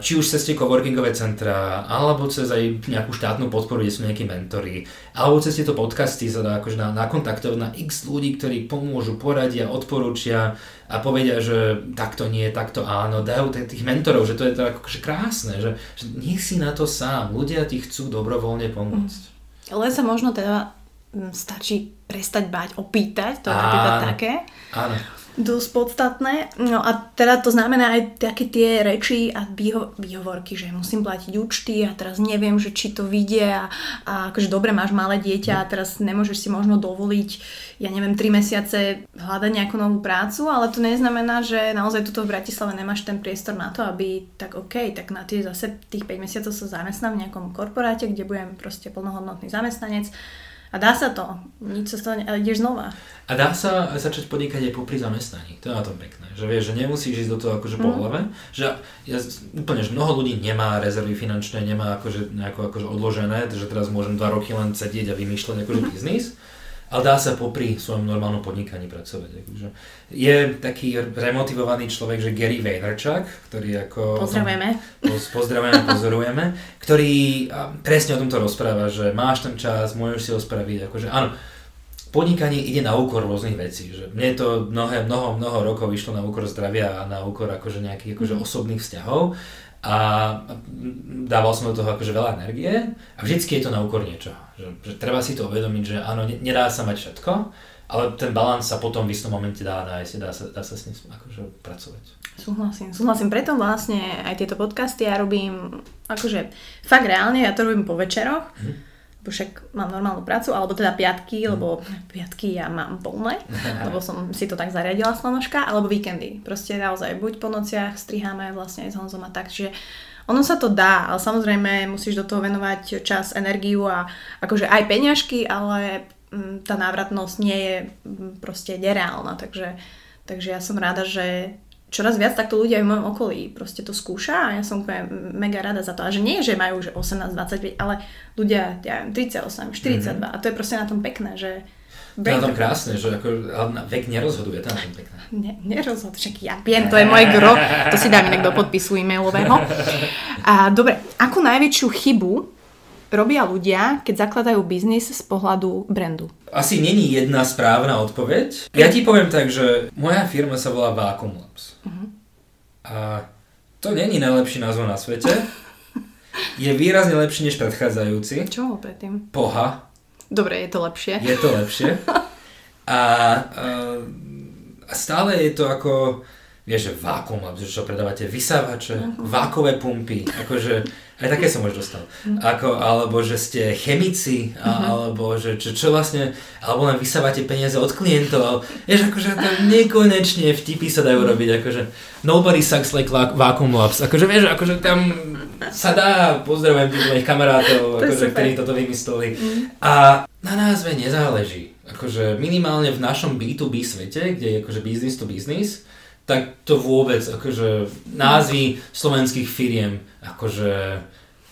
či už cez tie coworkingové centra, alebo cez aj nejakú štátnu podporu, kde sú nejakí mentory, alebo cez tieto podcasty sa dá akože na, nakontaktovať na x ľudí, ktorí pomôžu, poradia, odporúčia a povedia, že takto nie, takto áno, dajú tých mentorov, že to je to akože krásne, že, že nech si na to sám, ľudia ti chcú dobrovoľne pomôcť. Mm. Len sa možno teda mm, stačí prestať báť, opýtať, to je napríklad také. Áno dosť podstatné. No a teda to znamená aj také tie reči a výho- výhovorky, že musím platiť účty a teraz neviem, že či to vidia a, a akože dobre máš malé dieťa a teraz nemôžeš si možno dovoliť, ja neviem, 3 mesiace hľadať nejakú novú prácu, ale to neznamená, že naozaj tuto v Bratislave nemáš ten priestor na to, aby tak OK, tak na tie zase tých 5 mesiacov sa zamestnám v nejakom korporáte, kde budem proste plnohodnotný zamestnanec a dá sa to. Nič sa stane, ale ideš znova. A dá sa začať podnikať aj popri zamestnaní. To je na tom pekné. Že vieš, že nemusíš ísť do toho akože po mm. hlave. Že ja, úplne, že mnoho ľudí nemá rezervy finančné, nemá akože, nejako akože odložené, že teraz môžem dva roky len sedieť a vymýšľať akože mm. Ale dá sa popri svojom normálnom podnikaní pracovať. Akože je taký remotivovaný človek, že Gary Vaynerchuk, ktorý ako... Pozdravujeme. Poz, pozdravujeme, pozorujeme, ktorý presne o tomto rozpráva, že máš ten čas, môžeš si ho spraviť. Akože, áno, podnikanie ide na úkor rôznych vecí. Že mne to mnohé, mnoho, mnoho rokov išlo na úkor zdravia a na úkor akože nejakých akože mhm. osobných vzťahov a dával som do toho akože veľa energie a vždycky je to na úkor niečoho. Že, že treba si to uvedomiť, že áno, nedá sa mať všetko, ale ten balans sa potom v istom momente dá nájsť, dá sa, dá sa s ním akože pracovať. Súhlasím, súhlasím. Preto vlastne aj tieto podcasty ja robím akože fakt reálne, ja to robím po večeroch. Hm však mám normálnu prácu, alebo teda piatky, mm. lebo piatky ja mám plné, <laughs> lebo som si to tak zariadila slanožka, alebo víkendy. Proste naozaj buď po nociach striháme vlastne aj s Honzom a tak, čiže ono sa to dá, ale samozrejme musíš do toho venovať čas, energiu a akože aj peňažky, ale mm, tá návratnosť nie je mm, proste nereálna, takže, takže ja som rada, že čoraz viac takto ľudia v mojom okolí proste to skúša a ja som úplne mega rada za to. A že nie, že majú že 18, 25, ale ľudia, ja viem, 38, 42 mm-hmm. a to je proste na tom pekné, že to je na tom krásne, že ako, vek nerozhoduje, to je na tom pekné. Ne, nerozhoduje, však ja viem, to je môj gro, to si dám inak do podpisu e-mailového. <laughs> A, dobre, akú najväčšiu chybu robia ľudia, keď zakladajú biznis z pohľadu brandu? Asi není jedna správna odpoveď. Ja ti poviem tak, že moja firma sa volá Vacuum Labs. Uh-huh. A to není najlepší názov na svete. Je výrazne lepší než predchádzajúci. Čo predtým? Poha. Dobre, je to lepšie. Je to lepšie. A, a stále je to ako vieš, že vákum, že čo predávate, vysávače, uh-huh. vákové pumpy, akože aj také som už dostal. Uh-huh. Ako, alebo že ste chemici, a, uh-huh. alebo že čo, čo vlastne, alebo len vysávate peniaze od klientov, vieš, akože to nekonečne vtipy sa dajú robiť, akože nobody sucks like vacuum labs, akože vieš, akože tam sa dá, pozdravujem tých mojich kamarátov, akože, ktorí toto vymysleli. Uh-huh. A na názve nezáleží. akože minimálne v našom B2B svete, kde je akože business to business, tak to vôbec, akože názvy slovenských firiem, akože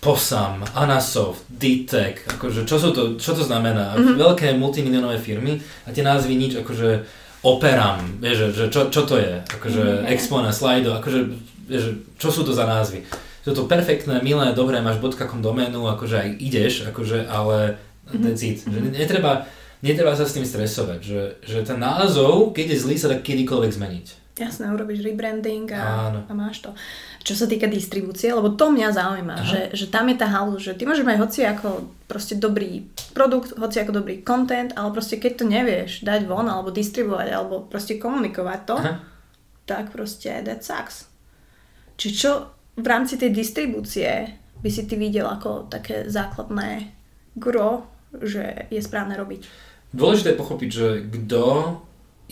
Posam, Anasoft, D-Tech, akože čo, sú to, čo to znamená? Mm-hmm. Veľké multimilionové firmy a tie názvy nič, akože Operam, vieš, že, čo, čo to je? Akože mm-hmm. Expo na Slido, akože, vieš, čo sú to za názvy? Sú to perfektné, milé, dobré, máš .com doménu, akože aj ideš, akože, ale mm-hmm. Že netreba, netreba sa s tým stresovať, že, že ten názov, keď je zlý, sa dá kedykoľvek zmeniť. Jasné, urobíš rebranding a, a máš to. Čo sa týka distribúcie, lebo to mňa zaujíma, že, že tam je tá halu, že ty môžeš mať hoci ako proste dobrý produkt, hoci ako dobrý content, ale proste keď to nevieš dať von alebo distribuovať alebo proste komunikovať to, Aha. tak proste that sucks. Či čo v rámci tej distribúcie by si ty videl ako také základné gro, že je správne robiť? Dôležité je pochopiť, že kto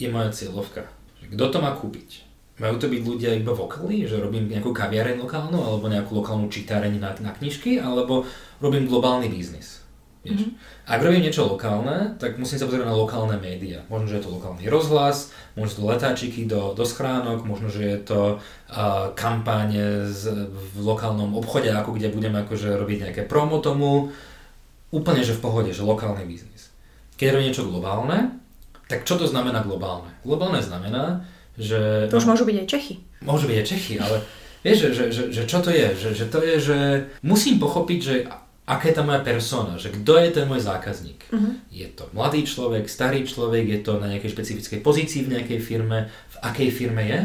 je moja cieľovka. Kto to má kúpiť? Majú to byť ľudia iba v okolí, že robím nejakú kaviareň lokálnu, alebo nejakú lokálnu čítareň na, na knižky, alebo robím globálny biznis. Vieš? Mm-hmm. Ak robím niečo lokálne, tak musím sa pozrieť na lokálne médiá. Možno, že je to lokálny rozhlas, možno to letáčiky do, do schránok, možno, že je to uh, kampáne z, v lokálnom obchode, ako kde budem akože robiť nejaké promo tomu. Úplne, že v pohode, že lokálny biznis. Keď robím niečo globálne, tak čo to znamená globálne? Globálne znamená, že... To už môžu byť aj Čechy. Môžu byť aj Čechy, ale vieš, že, že, že, že čo to je? Že, že to je, že musím pochopiť, že aká je tá moja persona, že kto je ten môj zákazník. Uh-huh. Je to mladý človek, starý človek, je to na nejakej špecifickej pozícii v nejakej firme, v akej firme je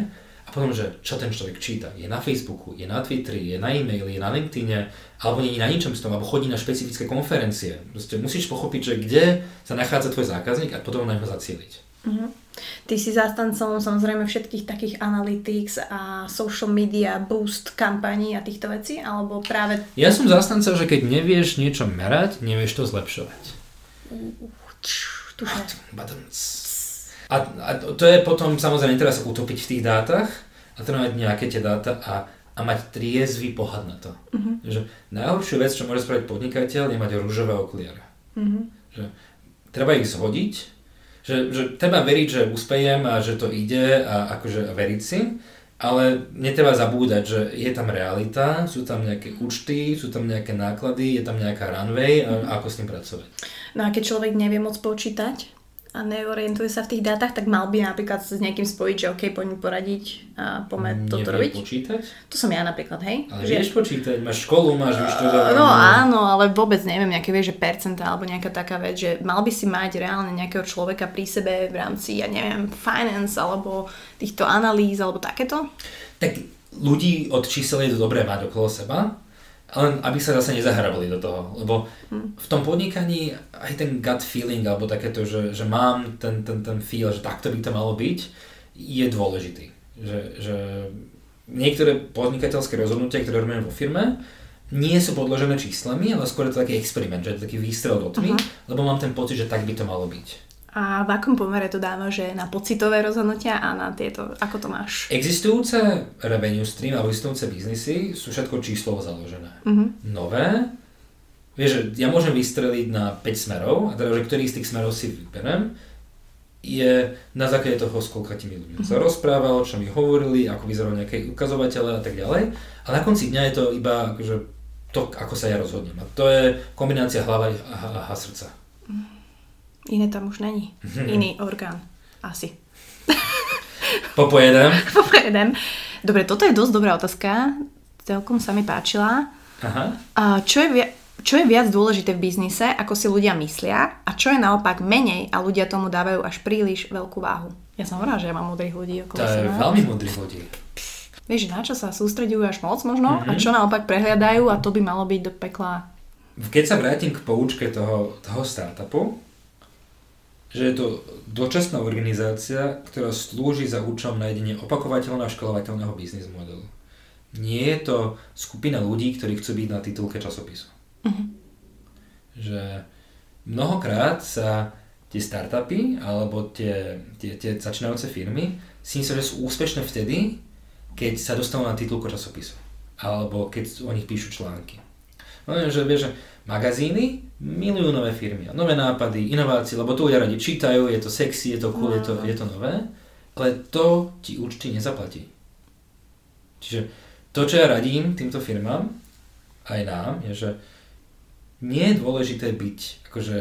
potom, že čo ten človek číta. Je na Facebooku, je na Twitteri, je na e-maili, je na LinkedIne, alebo nie je na ničom z toho, alebo chodí na špecifické konferencie. Proste musíš pochopiť, že kde sa nachádza tvoj zákazník a potom na neho zacieliť. Uh-huh. Ty si zástancom samozrejme všetkých takých analytics a social media boost kampaní a týchto vecí, alebo práve... Ja som zástanca, že keď nevieš niečo merať, nevieš to zlepšovať. A, a to je potom samozrejme teraz utopiť v tých dátach a treba mať nejaké tie dáta a, a mať triezvy pohľad na to. Uh-huh. Že najhoršiu vec, čo môže spraviť podnikateľ, je mať rúžové okuliare. Uh-huh. Že treba ich zhodiť že, že treba veriť, že uspejem a že to ide a akože veriť si, ale netreba zabúdať, že je tam realita, sú tam nejaké účty, sú tam nejaké náklady, je tam nejaká runway a ako s tým pracovať. No a keď človek nevie moc počítať, a neorientuje sa v tých dátach, tak mal by napríklad sa s niekým spojiť, že OK, poďme poradiť a poďme toto robiť. počítať? To som ja napríklad, hej. Ale že... vieš počítať, máš školu, máš vyštudovanú. No áno, ale vôbec neviem, nejaké vieš, že percentá alebo nejaká taká vec, že mal by si mať reálne nejakého človeka pri sebe v rámci, ja neviem, finance alebo týchto analýz alebo takéto? Tak ľudí od čísel je to dobré mať okolo seba, len aby sa zase nezahrabali do toho, lebo hm. v tom podnikaní aj ten gut feeling, alebo takéto, že, že mám ten, ten, ten feel, že takto by to malo byť, je dôležitý. Že, že niektoré podnikateľské rozhodnutia, ktoré robíme vo firme, nie sú podložené číslami, ale skôr je to taký experiment, že je to taký výstrel do tmy, uh-huh. lebo mám ten pocit, že tak by to malo byť. A v akom pomere to dáva, že na pocitové rozhodnutia a na tieto, ako to máš? Existujúce revenue stream alebo existujúce biznisy sú všetko číslovo založené. Uh-huh. Nové, vieš, že ja môžem vystreliť na 5 smerov, a teda, že ktorý z tých smerov si vyberem, je na základe toho, s koľkatými ľuďmi uh-huh. sa rozprával, čo mi hovorili, ako vyzerali nejaké ukazovatele a tak ďalej. A na konci dňa je to iba akože, to, ako sa ja rozhodnem. A to je kombinácia hlava a, a, a srdca. Iné tam už není. Iný orgán. Asi. Popojedem. <laughs> Popojedem. Dobre, toto je dosť dobrá otázka. Celkom sa mi páčila. Aha. A čo, je vi- čo je viac dôležité v biznise, ako si ľudia myslia a čo je naopak menej a ľudia tomu dávajú až príliš veľkú váhu? Ja som hovorila, že ja mám múdrych ľudí okolo To je veľmi múdrych ľudí. Vieš, na čo sa sústredujú až moc možno mm-hmm. a mhm. čo naopak prehliadajú a to by malo byť do pekla. Keď sa vrátim k poučke toho, toho startupu, že je to dočasná organizácia, ktorá slúži za účelom nájdenie opakovateľného a školovateľného biznis modelu. Nie je to skupina ľudí, ktorí chcú byť na titulke časopisu. Uh-huh. Že mnohokrát sa tie startupy alebo tie, tie, tie začínajúce firmy si myslia, že sú úspešné vtedy, keď sa dostanú na titulku časopisu alebo keď o nich píšu články. No, že vieš, že magazíny milujú nové firmy, nové nápady, inovácie, lebo to ľudia radi čítajú, je to sexy, je to cool, no. je, to, je to nové, ale to ti určite nezaplatí. Čiže to, čo ja radím týmto firmám, aj nám, je, že nie je dôležité byť akože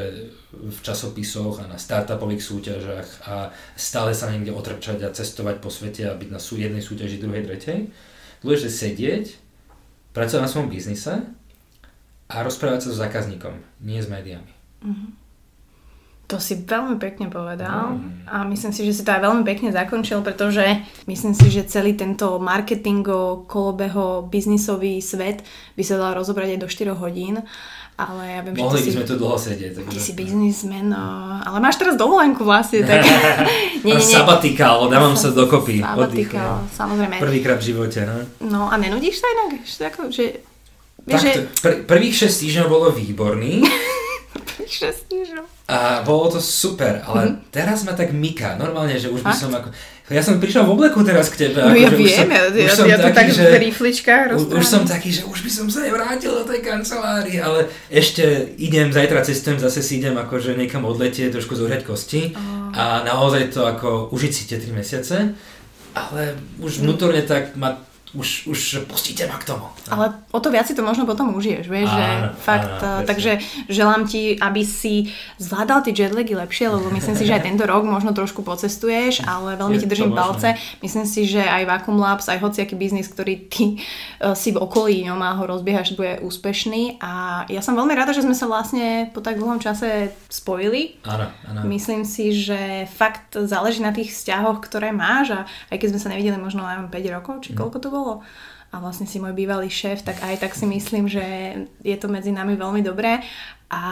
v časopisoch a na startupových súťažach a stále sa niekde otrčať a cestovať po svete a byť na jednej súťaži, druhej, tretej. Dôležité sedieť, pracovať na svojom biznise a rozprávať sa so zákazníkom, nie s médiami. Mm-hmm. To si veľmi pekne povedal mm. a myslím si, že si to aj veľmi pekne zakončil, pretože myslím si, že celý tento marketingo, kolobeho, biznisový svet by sa dal rozobrať aj do 4 hodín. Ale ja viem, Mohli že by sme tu dlho sedieť. Takže... Ty si biznismen, no, ale máš teraz dovolenku vlastne. <laughs> Tak... <laughs> nie, nie, nie. Sabatikál, dávam sa dokopy. Sabatikál, samozrejme. Prvýkrát v živote. No, no a nenudíš sa inak? Že, ako, že Vieš, že... pr- prvých 6 týždňov bolo výborný. <laughs> prvých 6 týždňov. A bolo to super, ale mm-hmm. teraz ma tak myká. Normálne, že už by som ako... Ja som prišiel v obleku teraz k tebe. No ako, ja viem, už som, ja, ja, som ja taký, to tak že, v rifličkách už, už som taký, že už by som sa vrátil do tej kancelárii, ale ešte idem, zajtra cestujem, zase si idem akože niekam odletieť, trošku zohrať kosti oh. a naozaj to ako užiť si tie 3 mesiace, ale už vnútorne tak ma už, už pustíte ma k tomu. Ale o to viac si to možno potom užiješ, vieš, áno, že fakt, áno, eh, takže želám ti, aby si zvládal tie jetlagy lepšie, lebo myslím si, že aj <laughs> tento rok možno trošku pocestuješ, ale veľmi Je ti držím palce. Myslím si, že aj Vacuum Labs, aj hociaký biznis, ktorý ty uh, si v okolí ňom a ho rozbiehaš, bude úspešný a ja som veľmi rada, že sme sa vlastne po tak dlhom čase spojili. Áno, áno. Myslím si, že fakt záleží na tých vzťahoch, ktoré máš a aj keď sme sa nevideli možno len 5 rokov, či hm. koľko to bolo, bolo a vlastne si môj bývalý šéf, tak aj tak si myslím, že je to medzi nami veľmi dobré a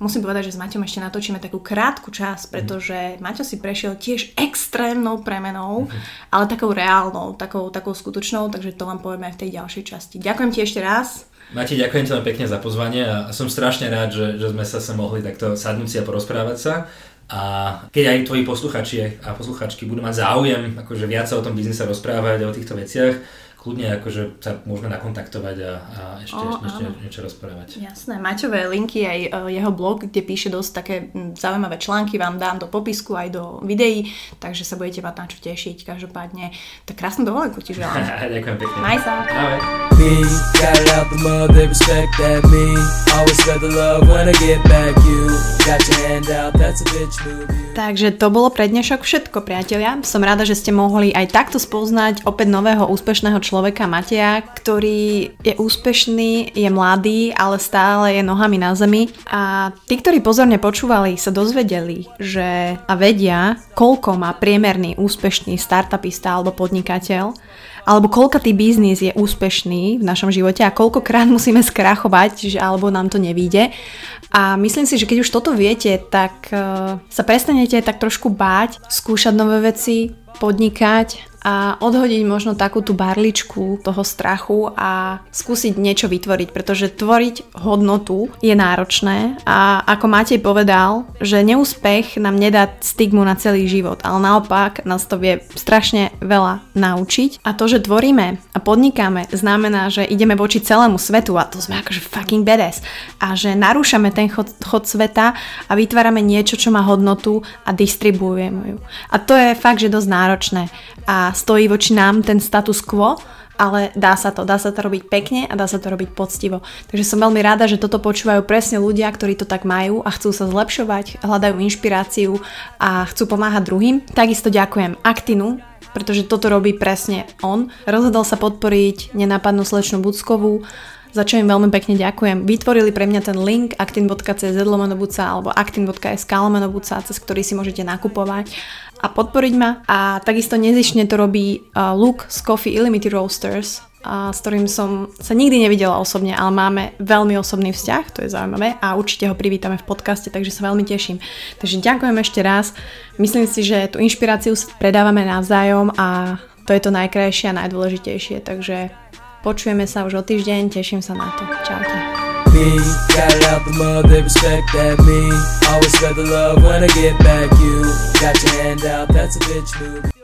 musím povedať, že s Maťom ešte natočíme takú krátku čas, pretože Maťo si prešiel tiež extrémnou premenou, mm-hmm. ale takou reálnou, takou, takou skutočnou, takže to vám povieme aj v tej ďalšej časti. Ďakujem ti ešte raz. Mati, ďakujem ti veľmi pekne za pozvanie a som strašne rád, že, že sme sa sem mohli takto sadnúť si a porozprávať sa. A keď aj tvoji posluchači a posluchačky budú mať záujem akože viac sa o tom biznise rozprávať, o týchto veciach, kľudne akože sa môžeme nakontaktovať a, a ešte, o, ešte niečo rozprávať. Jasné, Maťové linky, aj e, jeho blog, kde píše dosť také zaujímavé články, vám dám do popisku aj do videí, takže sa budete mať na čo tešiť. Každopádne, tak krásnu dovolenku ti želám. <laughs> Ďakujem pekne. Maj sa. Takže to bolo pre dnešok všetko, priatelia. Som rada, že ste mohli aj takto spoznať opäť nového úspešného človeka človeka Mateja, ktorý je úspešný, je mladý, ale stále je nohami na zemi. A tí, ktorí pozorne počúvali, sa dozvedeli, že a vedia, koľko má priemerný úspešný startupista alebo podnikateľ, alebo tý biznis je úspešný v našom živote a koľkokrát <laughs> musíme skrachovať, že alebo nám to nevíde. A myslím si, že keď už toto viete, tak uh, sa prestanete tak trošku báť, skúšať nové veci, podnikať a odhodiť možno takú tú barličku toho strachu a skúsiť niečo vytvoriť, pretože tvoriť hodnotu je náročné. A ako Matej povedal, že neúspech nám nedá stigmu na celý život, ale naopak nás to vie strašne veľa naučiť. A to, že tvoríme a podnikáme, znamená, že ideme voči celému svetu a to sme akože fucking badass. A že narúšame ten chod, chod sveta a vytvárame niečo, čo má hodnotu a distribuujeme ju. A to je fakt, že dosť náročné. A stojí voči nám ten status quo, ale dá sa to, dá sa to robiť pekne a dá sa to robiť poctivo. Takže som veľmi rada, že toto počúvajú presne ľudia, ktorí to tak majú a chcú sa zlepšovať, hľadajú inšpiráciu a chcú pomáhať druhým. Takisto ďakujem Actinu, pretože toto robí presne on. Rozhodol sa podporiť nenápadnú slečnú Buckovú, za čo im veľmi pekne ďakujem. Vytvorili pre mňa ten link actin.cz lomenobuca alebo actin.sk lomenobuca, cez ktorý si môžete nakupovať a podporiť ma. A takisto nezišne to robí Luke z Coffee Illimity Roasters, a s ktorým som sa nikdy nevidela osobne, ale máme veľmi osobný vzťah, to je zaujímavé a určite ho privítame v podcaste, takže sa veľmi teším. Takže ďakujem ešte raz. Myslím si, že tú inšpiráciu predávame navzájom a to je to najkrajšie a najdôležitejšie, takže počujeme sa už o týždeň, teším sa na to. Čaute me. Got it out the mud, they respect that me. Always got the love when I get back you. Got your hand out, that's a bitch move.